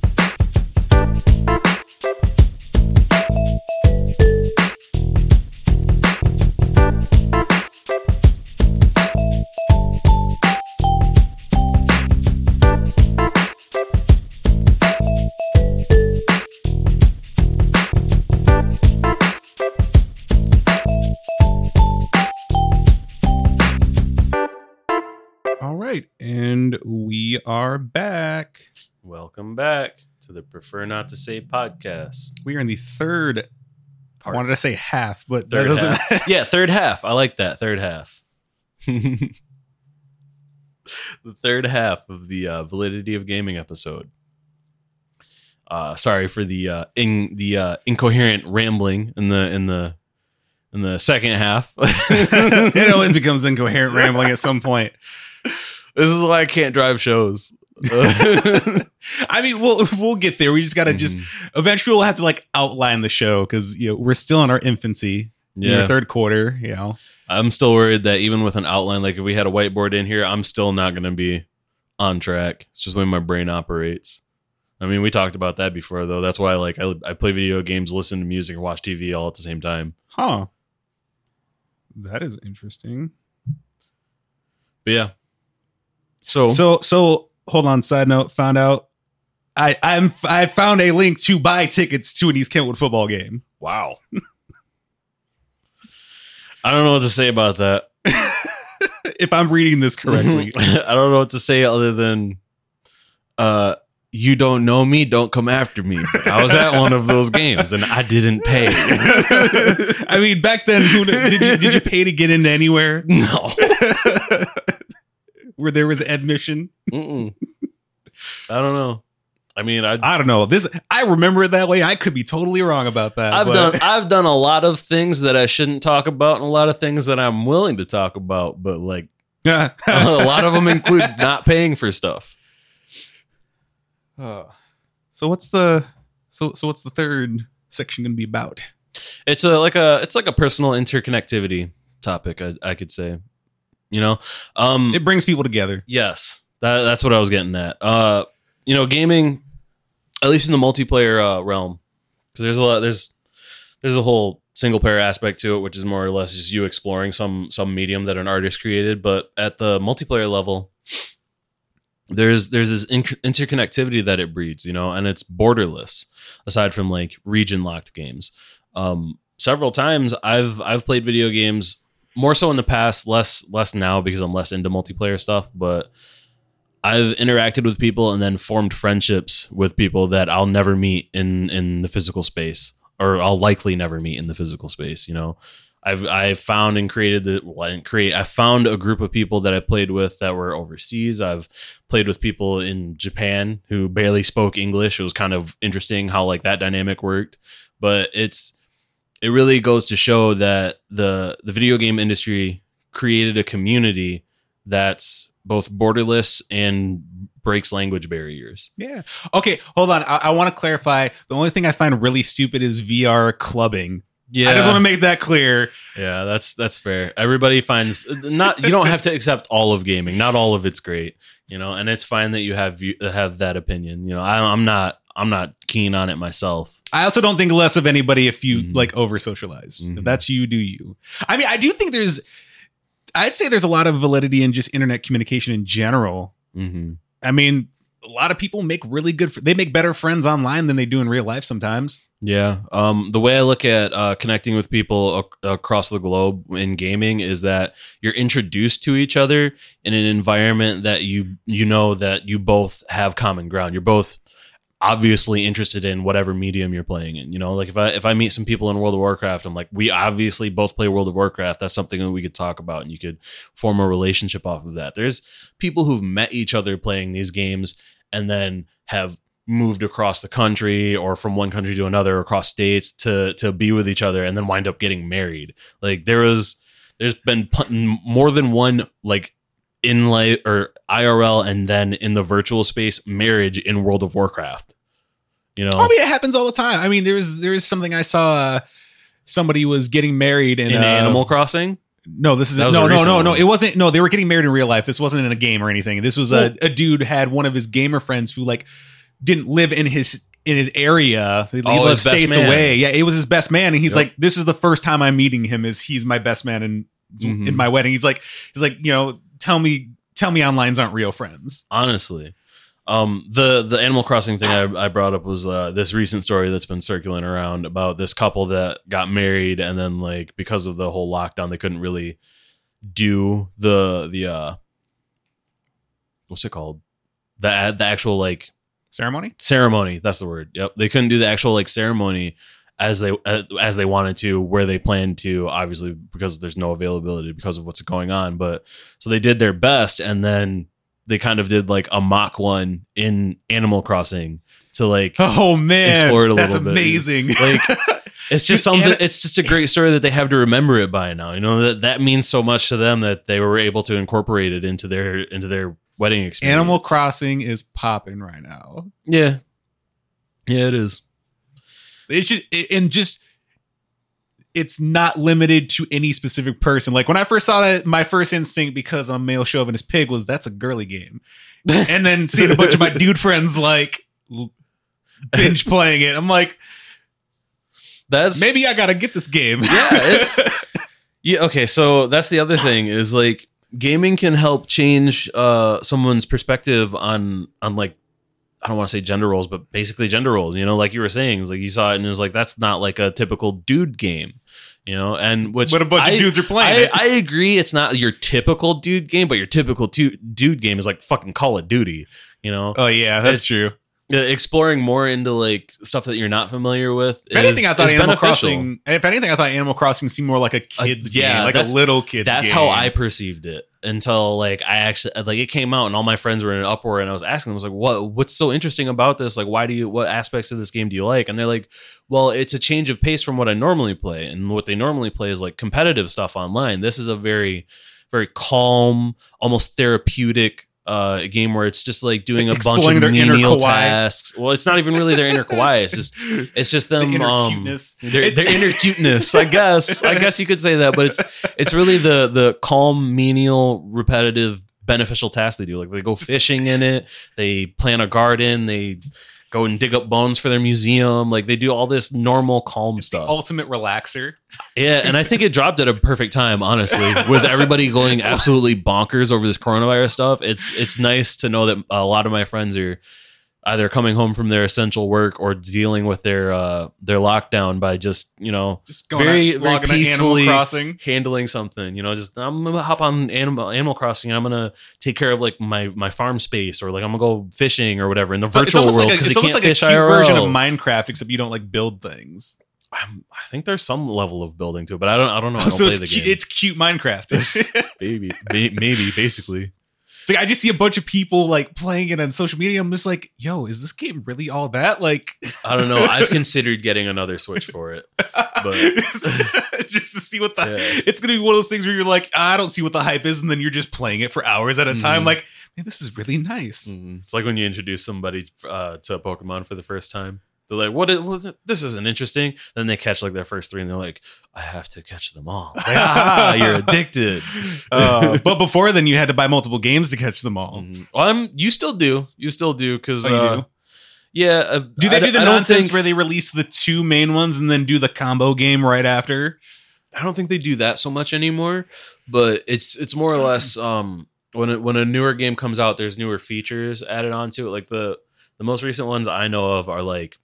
Welcome back to the Prefer Not to Say podcast. We are in the third I wanted to say half, but that Third doesn't. half. yeah, third half. I like that third half. the third half of the uh, validity of gaming episode. Uh, sorry for the uh, in the uh, incoherent rambling in the in the in the second half. it always becomes incoherent rambling at some point. This is why I can't drive shows. I mean, we'll we'll get there. We just got to just mm-hmm. eventually we'll have to like outline the show because you know we're still in our infancy, in yeah. our third quarter. You know, I'm still worried that even with an outline, like if we had a whiteboard in here, I'm still not going to be on track. It's just the way my brain operates. I mean, we talked about that before, though. That's why, like, I, I play video games, listen to music, and watch TV all at the same time. huh? That is interesting. But yeah. So, So so hold on. Side note: found out. I I'm I found a link to buy tickets to an East Kentwood football game. wow. I don't know what to say about that. if I'm reading this correctly. I don't know what to say other than, uh, you don't know me, don't come after me. I was at one of those games and I didn't pay. I mean, back then, who did you did you pay to get into anywhere no. Where there was admission? Mm-mm. I don't know. I mean, I, I don't know. This I remember it that way. I could be totally wrong about that. I've but- done I've done a lot of things that I shouldn't talk about, and a lot of things that I'm willing to talk about. But like a lot of them include not paying for stuff. Uh, so what's the so so what's the third section going to be about? It's a like a it's like a personal interconnectivity topic. I, I could say, you know, um, It brings people together. Yes, that, that's what I was getting at. Uh, you know, gaming, at least in the multiplayer uh, realm, because there's a lot, there's there's a whole single player aspect to it, which is more or less just you exploring some some medium that an artist created. But at the multiplayer level, there's there's this in- interconnectivity that it breeds, you know, and it's borderless. Aside from like region locked games, um, several times I've I've played video games more so in the past, less less now because I'm less into multiplayer stuff, but I've interacted with people and then formed friendships with people that I'll never meet in in the physical space or I'll likely never meet in the physical space, you know. I've I've found and created the well, I didn't create. I found a group of people that I played with that were overseas. I've played with people in Japan who barely spoke English. It was kind of interesting how like that dynamic worked. But it's it really goes to show that the the video game industry created a community that's both borderless and breaks language barriers. Yeah. Okay. Hold on. I, I want to clarify. The only thing I find really stupid is VR clubbing. Yeah, I just want to make that clear. yeah, that's that's fair. Everybody finds not you don't have to accept all of gaming. Not all of it's great, you know, and it's fine that you have you have that opinion. You know, I, I'm not I'm not keen on it myself. I also don't think less of anybody if you Mhm. like over socialize. Mhm. If that's you, do you. I mean, I do think there's, I'd say there's a lot of validity in just internet communication in general. hmm I mean, a lot of people make really good, they make better friends online than they do in real life sometimes. Yeah. Um, the way I look at uh, connecting with people ac- across the globe in gaming is that you're introduced to each other in an environment that you you know that you both have common ground. You're both obviously interested in whatever medium you're playing in. You know, like if I if I meet some people in World of Warcraft, I'm like, we obviously both play World of Warcraft. That's something that we could talk about, and you could form a relationship off of that. There's people who've met each other playing these games and then have moved across the country or from one country to another across states to to be with each other and then wind up getting married like there was there's been more than one like in life or IRL and then in the virtual space marriage in World of Warcraft you know I mean, it happens all the time. I mean, there's there's something I saw. Uh, somebody was getting married in, in uh, Animal Crossing No, this is no, no, recent no, no. It wasn't. No, they were getting married in real life. This wasn't in a game or anything. This was a, a dude had one of his gamer friends who like didn't live in his in his area. He Oh, lived states away. Yeah, it was his best man, and he's Yep. like, "This is the first time I'm meeting him. Is he's my best man in Mhm. in my wedding?" He's like, he's like, you know, tell me, tell me, onlines aren't real friends. honestly um the the animal crossing thing i, I brought up was uh this recent story that's been circulating around about this couple that got married and then like because of the whole lockdown they couldn't really do the the uh what's it called the the actual like Ceremony. ceremony that's the word yep they couldn't do the actual like ceremony as they uh, as they wanted to, where they planned to. Obviously, because there's no availability because of what's going on. But so they did their best, and then they kind of did like a mock one in Animal Crossing to like Oh man, Explore it a that's little bit. amazing. Like, it's just something it's just a great story that they have to remember it by now you know that that means so much to them that they were able to incorporate it into their into their wedding experience Animal Crossing is popping right now. yeah yeah it is It's just and just it's not limited to any specific person. Like when I first saw it, my first instinct because I'm male chauvinist pig was that's a girly game. And then seeing a bunch of my dude friends like binge playing it, I'm like, that's maybe I gotta get this game. Yeah, it's- yeah okay so that's the other thing is like gaming can help change uh someone's perspective on on like I don't want to say gender roles, but basically gender roles. You know, like you were saying, it's like you saw it and it was like that's not like a typical dude game. You know, and which what a bunch I- of dudes are playing I. I agree. It's not your typical dude game, but your typical dude game is like fucking Call of Duty. You know, oh yeah, that's It's- true. Uh, exploring more into like stuff that you're not familiar with. If anything, I thought Animal beneficial. Crossing. If anything, I thought Animal Crossing seemed more like a kids yeah, game, like a little kids. That's game. how I perceived it until like I actually like it came out and all my friends were in an uproar and I was asking them I was like what what's so interesting about this like why do you what aspects of this game do you like and they're like well it's a change of pace from what I normally play and what they normally play is like competitive stuff online this is a very very calm almost therapeutic uh, a game where it's just like doing a bunch of their menial tasks. Well, it's not even really their inner kawaii. It's just it's just The them inner um, cuteness. their, It's- their inner cuteness i guess i guess you could say that but it's it's really the the calm menial repetitive beneficial tasks they do like they go fishing in it they plant a garden they go and dig up bones for their museum. Like they do all this normal calm It's the stuff. ultimate relaxer. yeah and i think it dropped at a perfect time honestly with everybody going absolutely bonkers over this coronavirus stuff. It's it's nice to know that a lot of my friends are either coming home from their essential work or dealing with their uh their lockdown by just you know Just going Very- out, very peacefully- Animal Crossing. handling something you know just i'm gonna hop on animal animal crossing i'm gonna take care of like my my farm space or like i'm gonna go fishing or whatever in the So virtual world like a, because it's almost like a version of Minecraft, except you don't like build things. I'm- i think there's some level of building to it but i don't i don't know i don't so play it's the cu- game it's cute Minecraft. maybe May- maybe basically like I just see a bunch of people like playing it on social media. I'm just like, yo, is this game really all that? Like, i don't know i've considered getting another switch for it but just to see what the Yeah. it's gonna be one of those things where you're like, I don't see what the hype is, and then you're just playing it for hours at a time. Mhm. Like, man, this is really nice. Mhm. it's like when you introduce somebody uh, to pokemon for the first time they're like, "What? Is, what is- this isn't interesting." Then they catch like their first three, and they're like, "I have to catch them all." Like, ah, you're addicted. Uh, but before then, you had to buy multiple games to catch them all. Mhm. Well, I'm, you still do. You still do because Oh, you uh, do? yeah. Uh, Do they I, do the I nonsense think, where they release the two main ones and then do the combo game right after? I don't think they do that so much anymore. But it's it's more or less um, when it, when a newer game comes out, there's newer features added onto it. Like the the most recent ones I know of are like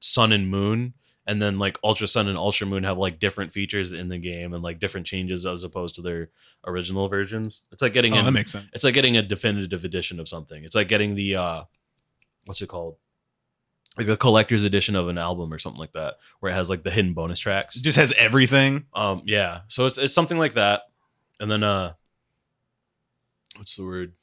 Sun and Moon. And then like Ultra Sun and Ultra Moon have like different features in the game and like different changes as opposed to their original versions. It's like getting Oh, in, that makes sense. it's like getting a definitive edition of something. It's like getting the uh what's it called? Like a collector's edition of an album or something like that, where it has like the hidden bonus tracks. It just has everything. Um yeah. So it's it's something like that. And then uh what's the word?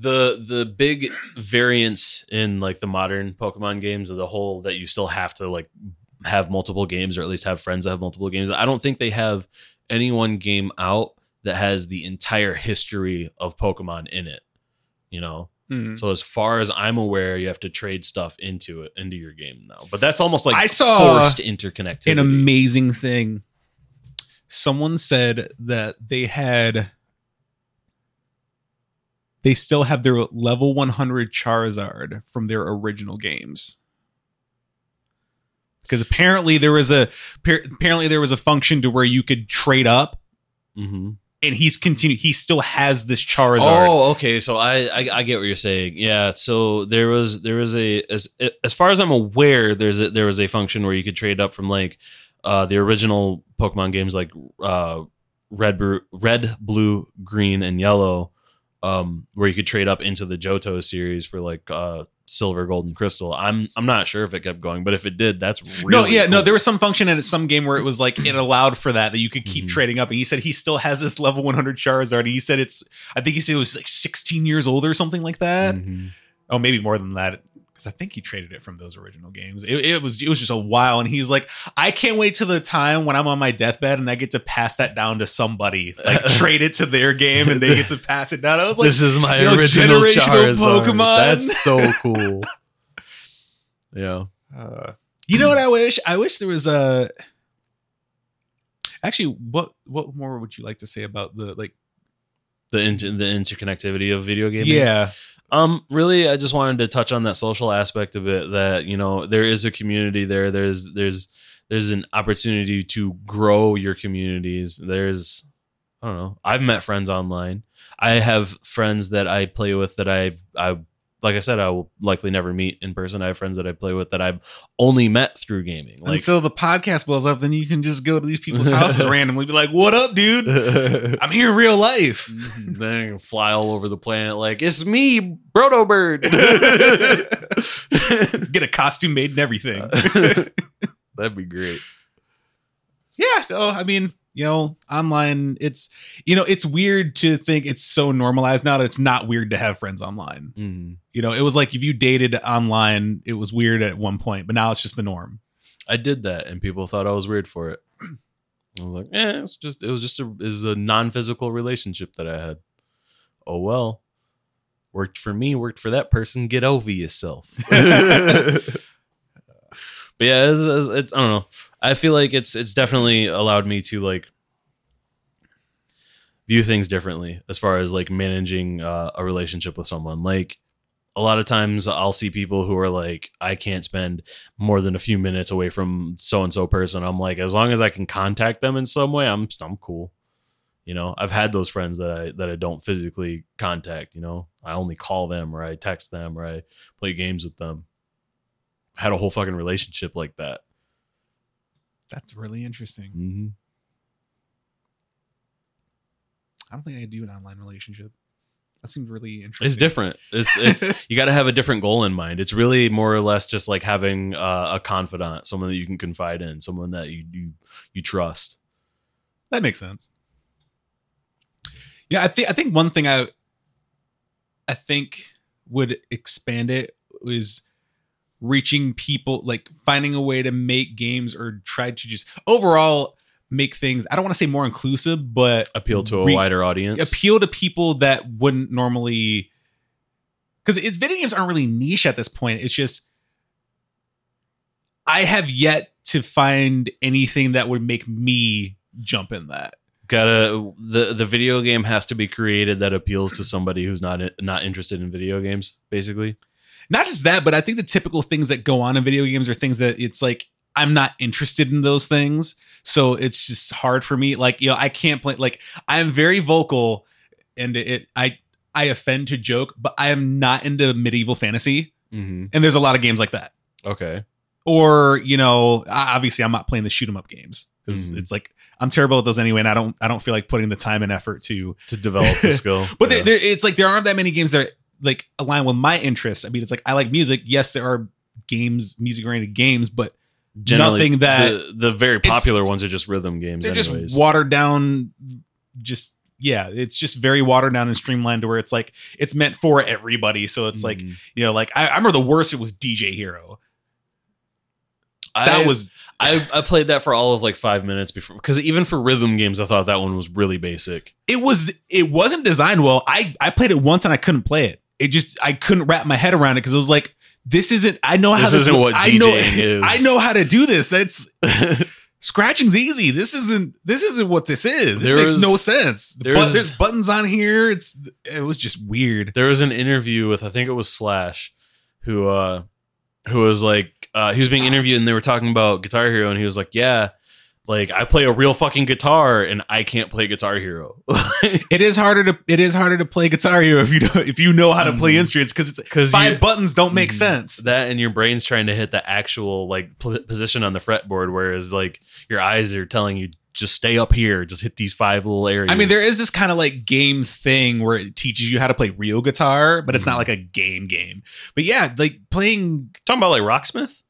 The the big variance in like the modern Pokemon games, or the whole that you still have to like have multiple games or at least have friends that have multiple games. I don't think they have any one game out that has the entire history of Pokemon in it. You know? Mhm. So as far as I'm aware, you have to trade stuff into it into your game now. But that's almost like I saw forced interconnectivity. An amazing thing. Someone said that they had. They still have their level 100 Charizard from their original games. Because apparently there was a apparently there was a function to where you could trade up, Mhm. and he's continued. He still has this Charizard. Oh, okay. So I, I I get what you're saying. Yeah. So there was there was a as as far as I'm aware, there's a, there was a function where you could trade up from like uh the original Pokemon games like uh red red blue green and yellow um where you could trade up into the Johto series for like uh silver, gold, and crystal. I'm I'm not sure if it kept going, but if it did, that's really no, yeah, no. There was some function in some game where it was like it allowed for that that you could keep Mhm. trading up. And he said he still has this level 100 Charizard. And he said it's, I think he said it was like 16 years old or something like that. Mhm. Oh, maybe more than that. Because I think he traded it from those original games. It, it was it was just a while, and he's like, I can't wait to the time when I'm on my deathbed and I get to pass that down to somebody, like trade it to their game, and they get to pass it down. I was like, this is my original generational Charizard. Pokemon. That's so cool. yeah. Uh, you know what I wish? I wish there was a. Actually, what what more would you like to say about the like? The inter- the interconnectivity of video gaming. Yeah, Um, really, I just wanted to touch on that social aspect of it. That you know, there is a community there. There's there's there's an opportunity to grow your communities. There's I don't know. I've met friends online. I have friends that I play with that I've I like I said I will likely never meet in person. I have friends that I play with that I've only met through gaming. and Like so the podcast blows up, then you can just go to these people's houses randomly, be like, "What up, dude? I'm here in real life." Mm-hmm. then you can fly all over the planet like it's me, Broto Bird. Get a costume made and everything. That'd be great. yeah, no, I mean, you know, online, it's you know, it's weird to think it's so normalized now that it's not weird to have friends online. hmm You know, it was like if you dated online, it was weird at one point, but now it's just the norm. I did that, and people thought I was weird for it. I was like, "Eh, it's just it was just a it was a non physical relationship that I had." Oh well, worked for me, worked for that person. Get over yourself. but yeah, it's, it's, it's I don't know. I feel like it's it's definitely allowed me to like view things differently as far as like managing uh, a relationship with someone. Like a lot of times, I'll see people who are like, I can't spend more than a few minutes away from so and so person. I'm like, as long as I can contact them in some way, I'm I'm cool. You know, I've had those friends that I that I don't physically contact. You know, I only call them or I text them or I play games with them. Had a whole fucking relationship like that. That's really interesting. Mm-hmm. I don't think I could do an online relationship. That seems really interesting. It's different. It's it's you got to have a different goal in mind. It's really more or less just like having uh, a confidant, someone that you can confide in, someone that you you you trust. That makes sense. Yeah, I think I think one thing I I think would expand it is reaching people like finding a way to make games or try to just overall make things I don't want to say more inclusive, but Appeal to a Re- wider audience. appeal to people that wouldn't normally because it's video games aren't really niche at this point. It's just I have yet to find anything that would make me jump in that. Gotta the the video game has to be created that appeals to somebody who's not not interested in video games. Basically, Not just that, but I think the typical things that go on in video games are things that it's like I'm not interested in those things. So it's just hard for me. Like, you know, I can't play like I'm very vocal and it I I offend to joke, but I am not into medieval fantasy. mm-hmm. And there's a lot of games like that. okay. or you know obviously i'm not playing the shoot 'em up games because Mhm. it's like i'm terrible at those anyway and i don't i don't feel like putting the time and effort to To develop the skill, but Yeah. there, there, it's like there aren't that many games that like align with my interests i mean it's like i like music yes there are games music oriented games but nothing that- the, the very popular ones are just rhythm games. they're anyways. just watered down just yeah it's just very watered down and streamlined to where it's like it's meant for everybody so it's like Mhm. you know like I, I remember the worst it was dj hero that I- was I, I played that for all of like five minutes before because even for rhythm games, I thought that one was really basic. it was it wasn't designed well. I I played it once and I couldn't play it. It just I couldn't wrap my head around it because it was like this isn't. I know how This this, isn't what I know, is. I know how to do this. It's scratching's easy. This isn't. This isn't what this is. This There makes was- no sense. There but- was- there's buttons on here. It's it was just weird. there was an interview with I think it was Slash, who uh who was like uh he was being interviewed and they were talking about Guitar Hero and he was like, Yeah, like I play a real fucking guitar and I can't play Guitar Hero. It is harder to it is harder to play Guitar Hero if you know if you know how to play Mhm. instruments because it's 'Cause five you- buttons don't make Mhm. sense. that and your brain's trying to hit the actual like p- position on the fretboard, whereas like your eyes are telling you just stay up here, just hit these five little areas. I mean, there is this kind of like game thing where it teaches you how to play real guitar, but it's not Mhm. like a game game. But yeah, like playing talking about like Rocksmith.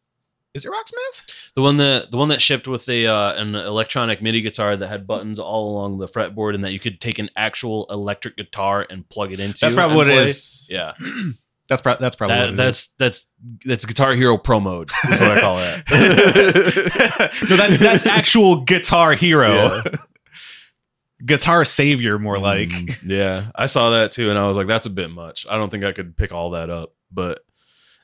Is it Rocksmith? The one that the one that shipped with a uh, an electronic MIDI guitar that had buttons all along the fretboard, and that you could take an actual electric guitar and plug it into. That's probably what it play. is. Yeah, That's pro- that's probably That- what it that's that's that's Guitar Hero Pro mode. That's what I call it. is. no, that's that's actual Guitar Hero. Yeah. Guitar Savior, more like. Mm, yeah, I saw that too, and I was like, that's a bit much. I don't think I could pick all that up, but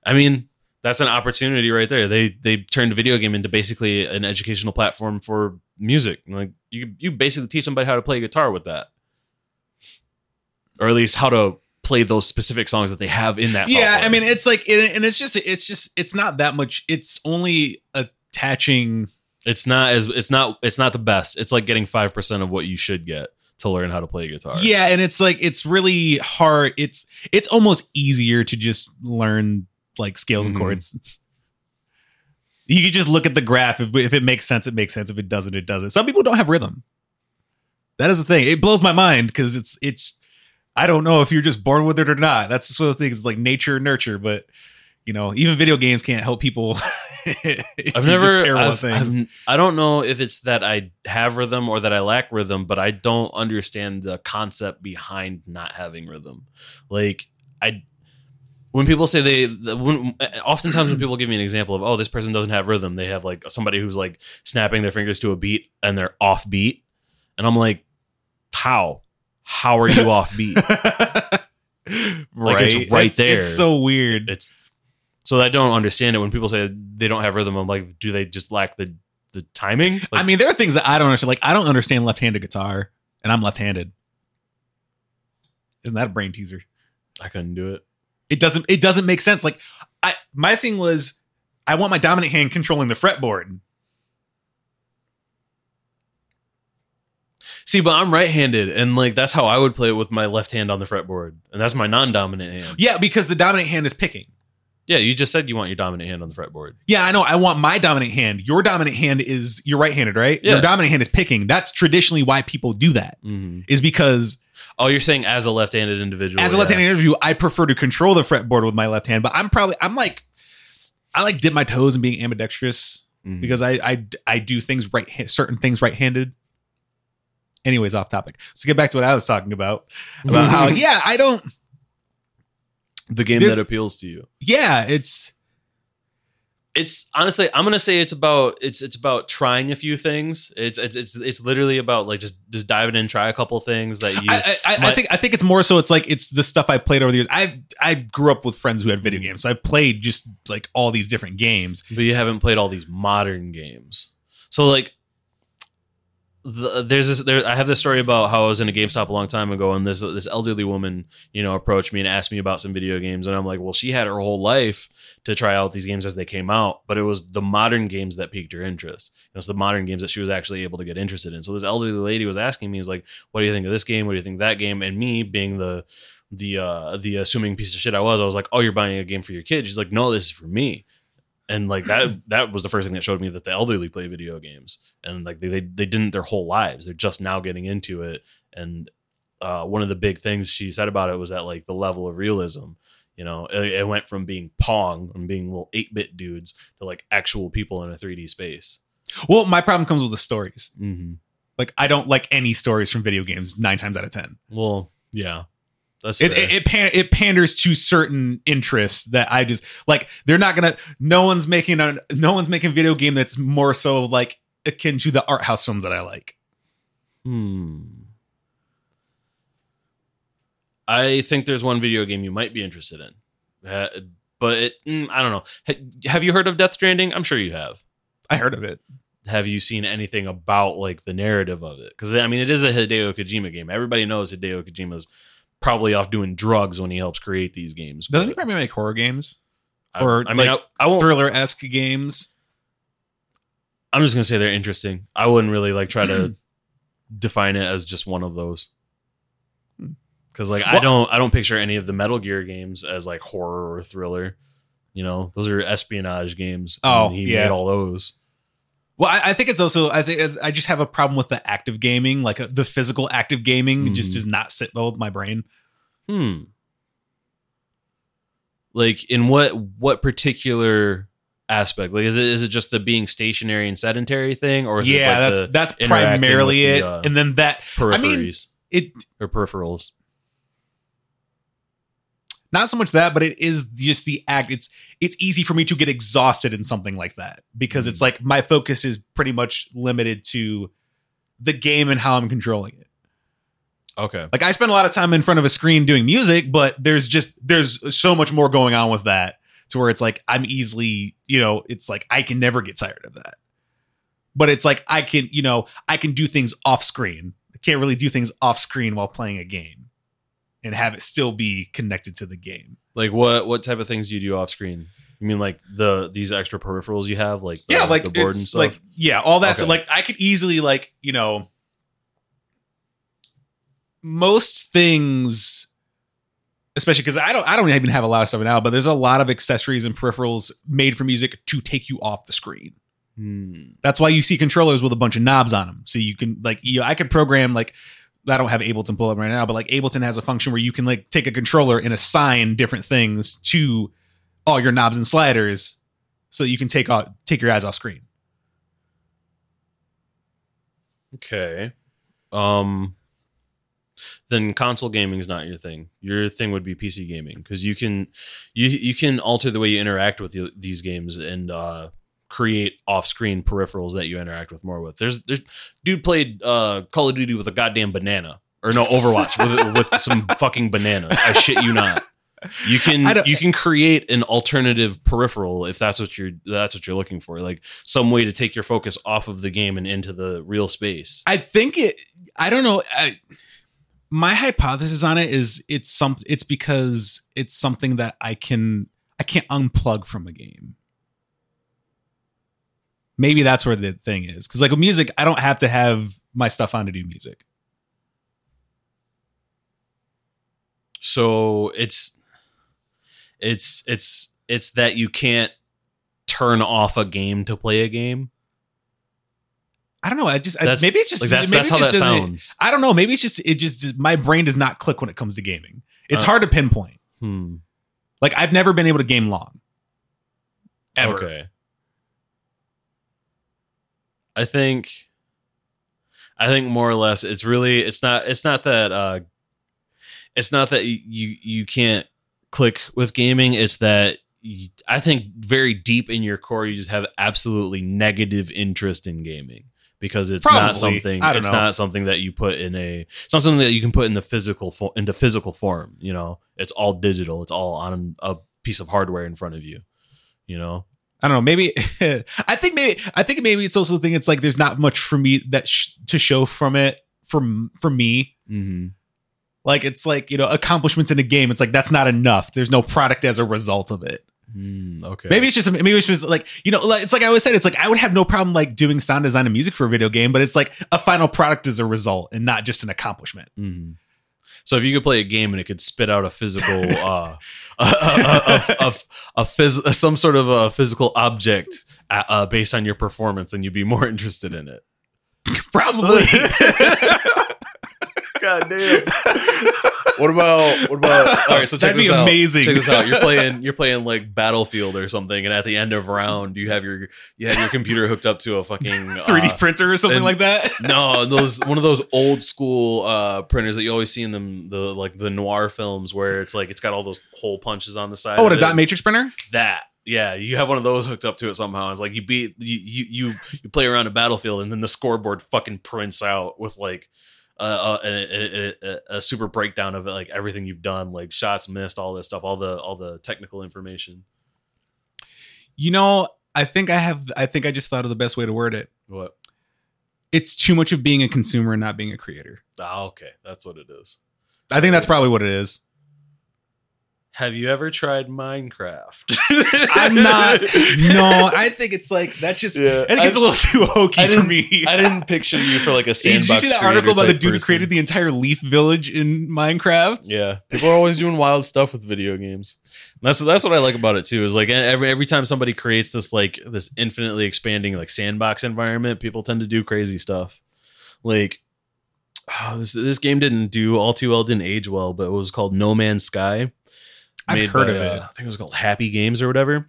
I mean, that's an opportunity right there. They they turned a video game into basically an educational platform for music. Like you you basically teach somebody how to play guitar with that, or at least how to play those specific songs that they have in that. yeah, software. I mean, it's like, and it's just, it's just, it's not that much. It's only attaching. it's not as it's not it's not the best. It's like getting five percent of what you should get to learn how to play guitar. Yeah, and it's like it's really hard. It's it's almost easier to just learn like scales Mhm. and chords. You can just look at the graph. If, if it makes sense, it makes sense. If it doesn't, it doesn't. Some people don't have rhythm. That is the thing. It blows my mind because it's it's. I don't know if you're just born with it or not. That's the sort of thing. It's like nature and nurture, but you know, even video games can't help people. I've never. I've, things. I've, I don't know if it's that I have rhythm or that I lack rhythm, but I don't understand the concept behind not having rhythm. Like I, when people say they, the- when, oftentimes when people give me an example of, oh, this person doesn't have rhythm, they have like somebody who's like snapping their fingers to a beat and they're off beat, and I'm like, how? How are you off beat? right, it's right It's- there. It's so weird. it's so I don't understand it when people say they don't have rhythm. I'm like, do they just lack the the timing? Like, I mean, there are things that I don't understand. Like, I don't understand left-handed guitar, and I'm left-handed. Isn't that a brain teaser? I couldn't do it. It doesn't. It doesn't make sense. Like, I my thing was, I want my dominant hand controlling the fretboard. See, but I'm right-handed, and like that's how I would play it with my left hand on the fretboard, and that's my non-dominant hand. Yeah, because the dominant hand is picking. Yeah, you just said you want your dominant hand on the fretboard. Yeah, I know. I want my dominant hand. Your dominant hand is you're right-handed, right? Yeah. Your dominant hand is picking. That's traditionally why people do that. hmm Is because Oh, you're saying as a left-handed individual? as a yeah. left-handed interview, I prefer to control the fretboard with my left hand. But I'm probably I'm like I like dip my toes in being ambidextrous Mhm. because I I I do things right certain things right-handed. Anyways, off topic. So get back to what I was talking about about how yeah I don't the game that appeals to you. yeah it's it's honestly i'm gonna say it's about it's it's about trying a few things it's it's it's, it's literally about like just just diving in try a couple things that you I, I, I, I think I think it's more so it's like it's the stuff I played over the years. I I grew up with friends who had video mm. games, so I played just like all these different games. but you haven't played all these modern games so like the, there's this there i have this story about how i was in a gamestop a long time ago and this this elderly woman you know approached me and asked me about some video games and i'm like well she had her whole life to try out these games as they came out but it was the modern games that piqued her interest. It was the modern games that she was actually able to get interested in. So this elderly lady was asking me was like what do you think of this game? What do you think of that game? And me being the the uh the assuming piece of shit i was i was like oh you're buying a game for your kid she's like no this is for me and like that that was the first thing that showed me that the elderly play video games and like they, they they didn't their whole lives they're just now getting into it and uh, one of the big things she said about it was that like the level of realism you know it, it went from being pong and being little 8-bit dudes to like actual people in a 3d space Well, my problem comes with the stories. mm-hmm. Like I don't like any stories from video games nine times out of ten. well yeah that's It it it, pan, it panders to certain interests that I just like. They're not gonna. No one's making a. No one's making a video game that's more so like akin to the art house films that I like. Hmm. I think there's one video game you might be interested in, uh, but it, mm, I don't know. Ha- have you heard of Death Stranding? I'm sure you have. I heard of it. Have you seen anything about like the narrative of it? Because I mean, it is a Hideo Kojima game. Everybody knows Hideo Kojima's probably off doing drugs when he helps create these games. Doesn't he probably make horror games I, or I mean, like, I, I thriller esque games? I'm just gonna say they're interesting. I wouldn't really like try to define it as just one of those. Because like I don't I don't picture any of the Metal Gear games as like horror or thriller. You know, those are espionage games. Oh, and he yeah. made all those. Well, I, I think it's also I think I just have a problem with the active gaming, like uh, the physical active gaming, just Mhm. does not sit well with my brain. Hmm. Like in what what particular aspect? Like is it is it just the being stationary and sedentary thing, or is yeah, it like that's the that's primarily with it, the, uh, and then that peripheries I mean, it or peripherals? Not so much that, but it is just the act. It's it's easy for me to get exhausted in something like that because it's Mm. like my focus is pretty much limited to the game and how I'm controlling it. Okay. Like I spend a lot of time in front of a screen doing music, but there's just there's so much more going on with that to where it's like I'm easily, you know, it's like I can never get tired of that. But it's like I can, you know, I can do things off screen. I can't really do things off screen while playing a game and have it still be connected to the game. Like what what type of things do you do off screen? You mean like the these extra peripherals you have, like the, yeah, like the board and stuff? like yeah, all that. So like I could easily like you know most things, especially because I don't I don't even have a lot of stuff now, but there's a lot of accessories and peripherals made for music to take you off the screen. Hmm. That's why you see controllers with a bunch of knobs on them, so you can like you know, I could program like. I don't have Ableton pull up right now, but like Ableton has a function where you can like take a controller and assign different things to all your knobs and sliders, so you can take off take your eyes off screen. Okay. Um then console gaming is not your thing. Your thing would be PC gaming because you can you you can alter the way you interact with the, these games and uh create off-screen peripherals that you interact with more with. There's there's dude played uh Call of Duty with a goddamn banana or no. Overwatch with with some fucking bananas. I shit you not. You can you can create an alternative peripheral if that's what you're that's what you're looking for, like some way to take your focus off of the game and into the real space. I think it. I don't know. I, my hypothesis on it is it's some. It's because it's something that I can. I can't unplug from a game. Maybe that's where the thing is. Because like with music, I don't have to have my stuff on to do music. So it's it's it's it's that you can't turn off a game to play a game. I don't know. I just I, maybe it's just like that's maybe that's it how just doesn't- sounds. I don't know. Maybe it's just it just my brain does not click when it comes to gaming. It's Uh, hard to pinpoint. Hmm. Like I've never been able to game long. Ever. Okay. I think I think more or less it's really it's not it's not that uh it's not that you you can't click with gaming it's that you, I think very deep in your core you just have absolutely negative interest in gaming because it's Probably. not something it's know. not something that you put in a it's not something that you can put in the physical fo- into physical form you know it's all digital it's all on a piece of hardware in front of you you know I don't know. Maybe I think maybe I think maybe it's also the thing. It's like there's not much for me that sh- to show from it from for me. mm-hmm. Like it's like you know accomplishments in a game. It's like that's not enough. There's no product as a result of it. Mm, okay. Maybe it's just maybe it's just like you know like, it's like I always said. It's like I would have no problem like doing sound design and music for a video game, but it's like a final product as a result and not just an accomplishment. Mhm. So if you could play a game and it could spit out a physical, uh, a, a, a, phys- some sort of a physical object uh, uh, based on your performance, and you'd be more interested in it. Probably. God damn. What about what about? All right, so check That'd be this out. amazing. Check this out. You're playing you're playing like Battlefield or something, and at the end of round, you have your you have your computer hooked up to a fucking 3D uh, printer or something and- like that. no, those one of those old school uh printers that you always see in them the like the noir films where it's like it's got all those hole punches on the side. Oh, what of a it. dot matrix printer? that. Yeah, you have one of those hooked up to it somehow. It's like you beat you you you, you play around a battlefield and then the scoreboard fucking prints out with like uh, a, a, a, a super breakdown of like everything you've done, like shots missed, all this stuff, all the all the technical information. You know, I think I have. I think I just thought of the best way to word it. What? It's too much of being a consumer and not being a creator. Ah, okay, that's what it is. I think that's probably what it is. Have you ever tried Minecraft? I'm not. No, I think it's like that's just. Yeah, I think it's I- a little too hokey for me. I didn't picture you for like a sandbox. Did you see that article about the type dude who created the entire Leaf Village in Minecraft? Yeah, people are always doing wild stuff with video games. And that's that's what I like about it too. Is like every every time somebody creates this like this infinitely expanding like sandbox environment, people tend to do crazy stuff. Like oh, this this game didn't do all too well, didn't age well, but it was called No Man's Sky. I've made heard by, of it. uh, I think it was called Happy Games or whatever.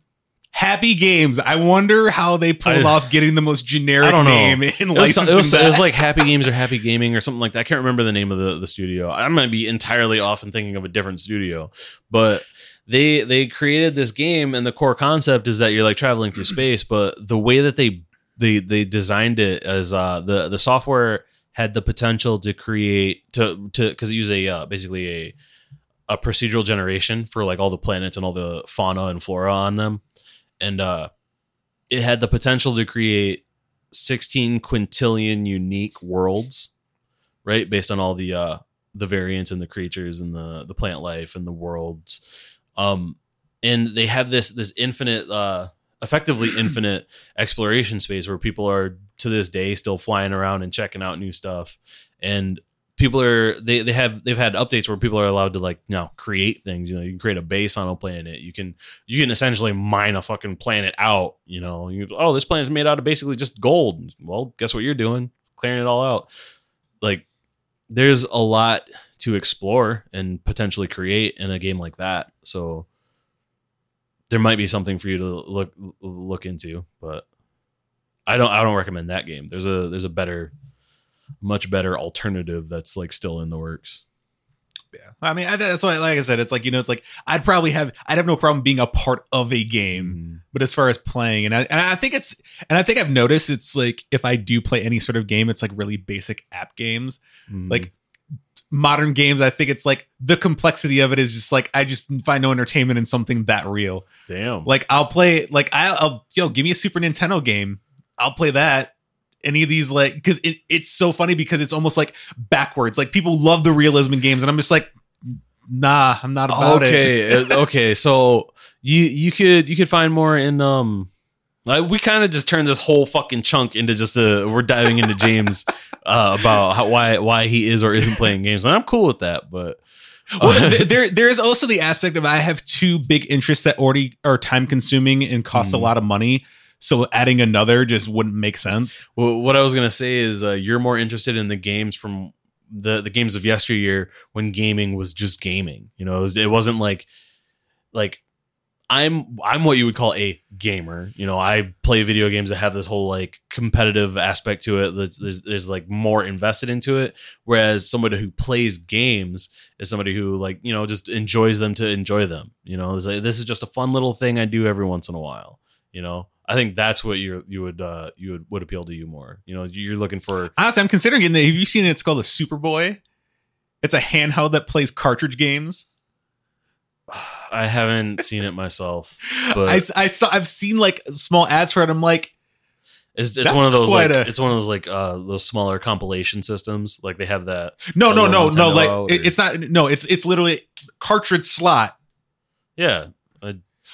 Happy Games. I wonder how they pulled I- off getting the most generic I don't know. name in It was, licensing it, was, it was like Happy Games or Happy Gaming or something like that. I can't remember the name of the, the studio. I might be entirely off and thinking of a different studio, but they they created this game and the core concept is that you're like traveling through space, but the way that they they they designed it as uh, the the software had the potential to create to to because it used a uh, basically a a procedural generation for like all the planets and all the fauna and flora on them, and uh, it had the potential to create 16 quintillion unique worlds, right? Based on all the uh the variants and the creatures and the the plant life and the worlds. Um and they have this this infinite uh effectively infinite exploration space where people are to this day still flying around and checking out new stuff. And people are they they have they've had updates where people are allowed to like you know create things you know you can create a base on a planet. You can you can essentially mine a fucking planet out you know. You oh this planet's made out of basically just gold. Well guess what you're doing? Clearing it all out. Like there's a lot to explore and potentially create in a game like that. So there might be something for you to look look into but i don't i don't recommend that game. There's a there's a better much better alternative that's like still in the works Yeah. I mean, I, that's why, like I said, it's like, you know, it's like, I'd probably have, I'd have no problem being a part of a game, but as far as playing, and I, and I think it's, and I think I've noticed it's like, if I do play any sort of game, it's like really basic app games, Mhm. like modern games. I think it's like the complexity of it is just like, I just find no entertainment in something that real. damn Like, I'll play, like, I'll, I'll yo, give me a Super Nintendo game. I'll play that. Any of these, like, because it, it's so funny because it's almost like backwards. Like, people love the realism in games, and I'm just like, nah, I'm not about it. okay uh, okay so you you could you could find more in um like we kind of just turned this whole fucking chunk into just a we're diving into James uh, about how, why why he is or isn't playing games and I'm cool with that but well, there there is also the aspect of I have two big interests that already are time consuming and cost a Mm. lot of money. So adding another just wouldn't make sense. Well, what I was gonna say is uh, you're more interested in the games from the the games of yesteryear when gaming was just gaming. You know, it, was, wasn't like like I'm I'm what you would call a gamer. You know, I play video games that have this whole like competitive aspect to it. There's, there's, there's like more invested into it. Whereas somebody who plays games is somebody who like you know just enjoys them to enjoy them. You know, like, this is just a fun little thing I do every once in a while. You know, I think that's what you you would uh, you would would appeal to you more. You know, you're looking for Honestly, I'm considering it. Have you seen it? It's called a SupaBoy. It's a handheld that plays cartridge games. I haven't seen it myself. But- I, I saw I've seen like small ads for it. I'm like, It's, it's one of those like a- it's one of those like uh those smaller compilation systems. Like they have that. no, no, no, little no. Like it- it's not. No, it's it's literally cartridge slot. Yeah,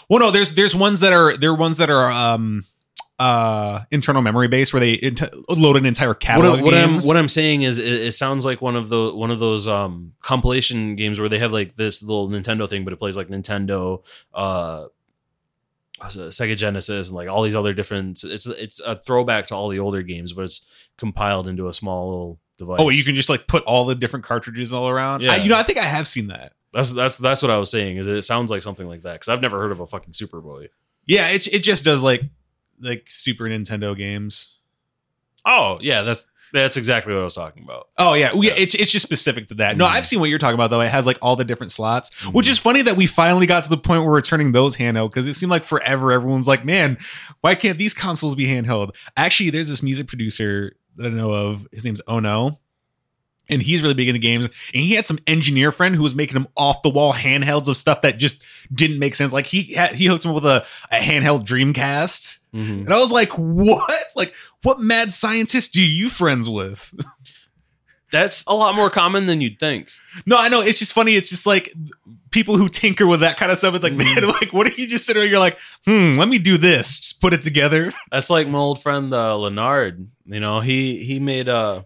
Well, no, there's there's ones that are there are ones that are um uh internal memory based where they int- load an entire catalog. I- what I'm what I'm saying is it, it sounds like one of the one of those um compilation games where they have like this little Nintendo thing, but it plays like Nintendo, uh, Sega Genesis, and like all these other different. It's it's a throwback to all the older games, but it's compiled into a small little device. Oh, you can just like put all the different cartridges all around. Yeah. I, you know, I think I have seen that. That's that's that's what I was saying. Is it sounds like something like that because I've never heard of a fucking SupaBoy. Yeah, it it just does like like Super Nintendo games. Oh yeah, that's that's exactly what I was talking about. Oh yeah, Yeah. it's it's just specific to that. No, Mhm. I've seen what you're talking about though. It has like all the different slots, which Mhm. is funny that we finally got to the point where we're turning those handheld because it seemed like forever everyone's like, man, why can't these consoles be handheld? Actually, there's this music producer that I know of. His name's Doseone. And he's really big into games. And he had some engineer friend who was making him off the wall handhelds of stuff that just didn't make sense. Like he had, he hooked him up with a, a handheld Dreamcast. Mhm. And I was like, what? Like, what mad scientist do you friends with? That's a lot more common than you'd think. No, I know. It's just funny. It's just like people who tinker with that kind of stuff. It's like, Mhm. man, like, what if you just sit there you're like, hmm, let me do this. Just put it together. That's like my old friend uh, Leonard. You know, he he made uh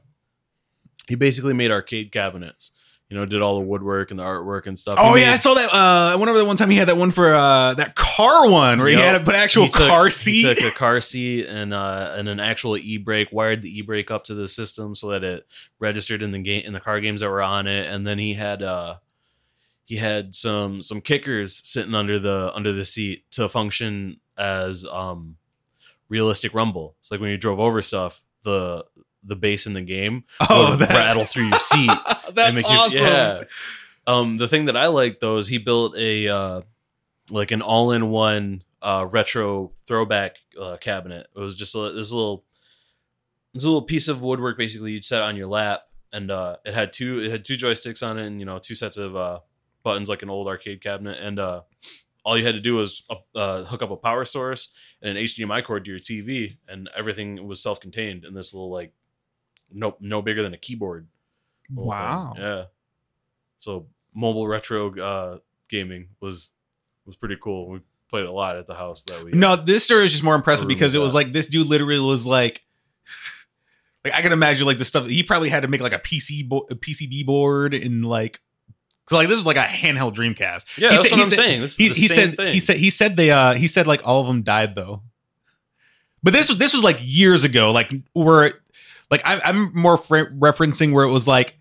he basically made arcade cabinets. You know, did all the woodwork and the artwork and stuff. He Oh made- yeah, I saw that. Uh, I went over that one time. He had that one for uh, that car one where he had put actual took- car He seat. took a car seat and uh, and an actual e brake, wired the e brake up to the system so that it registered in the game in the car games that were on it, and then he had uh he had some some kickers sitting under the under the seat to function as um realistic rumble. It's like when you drove over stuff, the the bass in the game oh, would rattle through your seat. that's and make you- yeah. Um, the thing that I like though is he built a uh, like an all-in-one uh, retro throwback uh, cabinet. It was just a, this little this little piece of woodwork basically you'd set on your lap, and uh, it had two it had two joysticks on it, and you know two sets of uh, buttons like an old arcade cabinet, and uh, all you had to do was uh, uh, hook up a power source and an HDMI cord to your TV, and everything was self-contained in this little like no no bigger than a keyboard little thing. Wow. Yeah. So mobile retro uh, gaming was was pretty cool. We played a lot at the house that we. No, this story is just more impressive because it was like this dude literally was like, like I can imagine like the stuff he probably had to make like a PC bo- a PCB board and like, so like this was like a handheld Dreamcast. yeah, he that's said- what I'm said- saying. This is He, the he same said thing. he said he said they uh he said like all of them died though. But this was this was like years ago, like where like I, I'm more referencing where it was like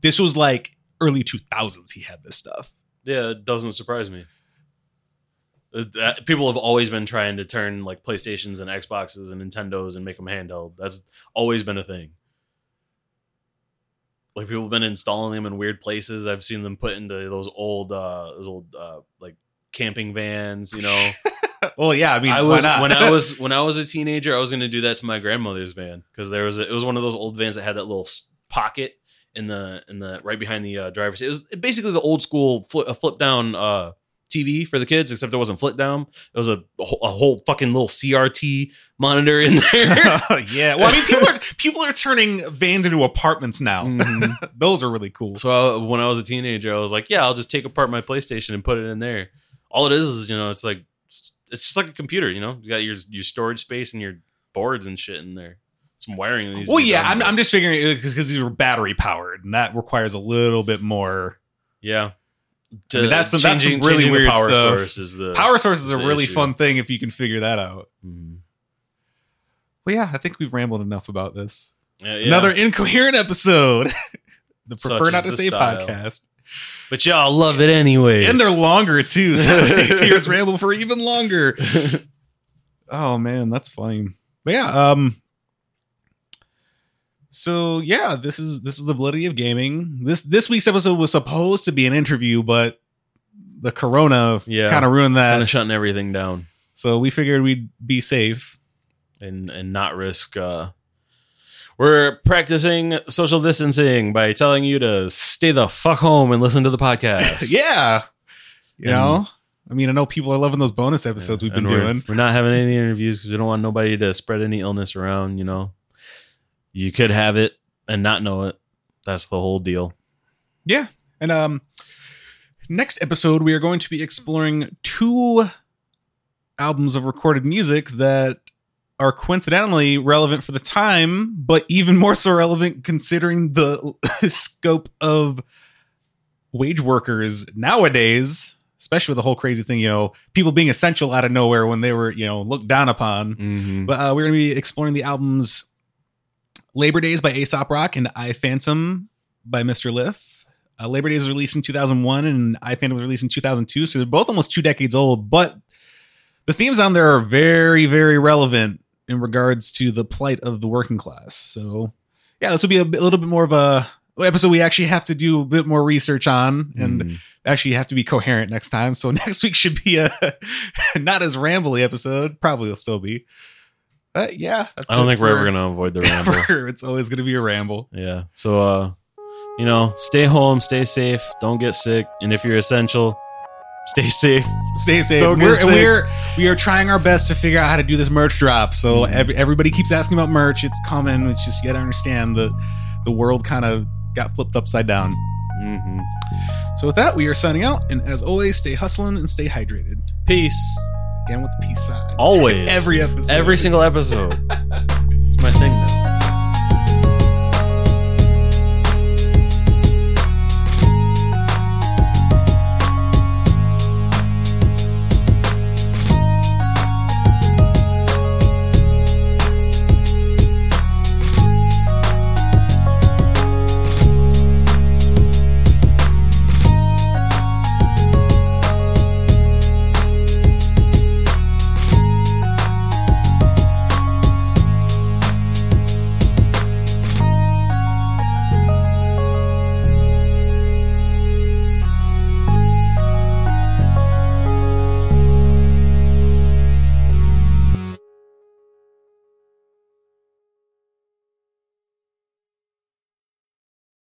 this was like early 2000s. He had this stuff. yeah, it doesn't surprise me. Uh, people have always been trying to turn like PlayStations and Xboxes and Nintendos and make them handheld. That's always been a thing. Like people have been installing them in weird places. I've seen them put into those old, uh, those old uh, like camping vans. You know, well, yeah, I mean, I why was not? when I was when I was a teenager, I was going to do that to my grandmother's van because there was a, it was one of those old vans that had that little pocket in the in the right behind the uh, driver's. seat. It was basically the old school flip, a flip down uh, TV for the kids, except it wasn't flip down. It was a, a whole- fucking little CRT monitor in there. yeah. Well, I mean, people are people are turning vans into apartments now. Mhm. Those are really cool. So I, when I was a teenager, I was like, yeah, I'll just take apart my PlayStation and put it in there. All it is is, you know, it's like it's just like a computer, you know. You got your your storage space and your boards and shit in there. Some wiring. to Well, yeah, I'm, I'm just figuring because these were battery powered, and that requires a little bit more. yeah. I mean, that's some- that's some really weird power stuff. source is the Power source is a really issue. fun thing if you can figure that out. Mhm. Well, yeah, I think we've rambled enough about this. Yeah, yeah. Another incoherent episode. the Prefer Not to Say style. podcast. But y'all love it anyway. And they're longer too. So they get to hear us ramble for even longer. Oh man, that's funny. But yeah, um so yeah, this is this is the validity of gaming. This this week's episode was supposed to be an interview, but the corona Yeah. kind of ruined that. kind of shutting everything down so we figured we'd be safe. and and not risk. uh We're practicing social distancing by telling you to stay the fuck home and listen to the podcast. yeah. You And- know? I mean, I know people are loving those bonus episodes we've been we're, doing. We're not having any interviews because we don't want nobody to spread any illness around. You know, you could have it and not know it. That's the whole deal. Yeah. And um next episode we are going to be exploring two albums of recorded music that are coincidentally relevant for the time, but even more so relevant considering the scope of wage workers nowadays, especially with the whole crazy thing, you know, people being essential out of nowhere when they were, you know, looked down upon. Mm-hmm. But uh, we're going to be exploring the albums Labor Days by Aesop Rock and I Phantom by Mr. Lif. Uh, Labor Days was released in 2001 and I Phantom was released in 2002. So they're both almost two decades old. But the themes on there are very, very relevant in regards to the plight of the working class. So yeah, this will be a, bit- a little bit more of a episode we actually have to do a bit more research on and Mm. actually have to be coherent next time. So next week should be a not as rambly episode. Probably will still be. But yeah, that's I don't think we're ever gonna avoid the ramble. It's always gonna be a ramble. yeah. So, uh, you know, stay home, stay safe, don't get sick, and if you're essential, stay safe. Stay safe. Don't we're, sick. we're we are trying our best to figure out how to do this merch drop. So mm-hmm. every, everybody keeps asking about merch. It's coming. It's just you got to understand that the world kind of got flipped upside down. Mm-hmm. So with that, we are signing out. And as always, stay hustling and stay hydrated. Peace. Again with the peace sign. Always. every episode. Every single episode. it's my thing now.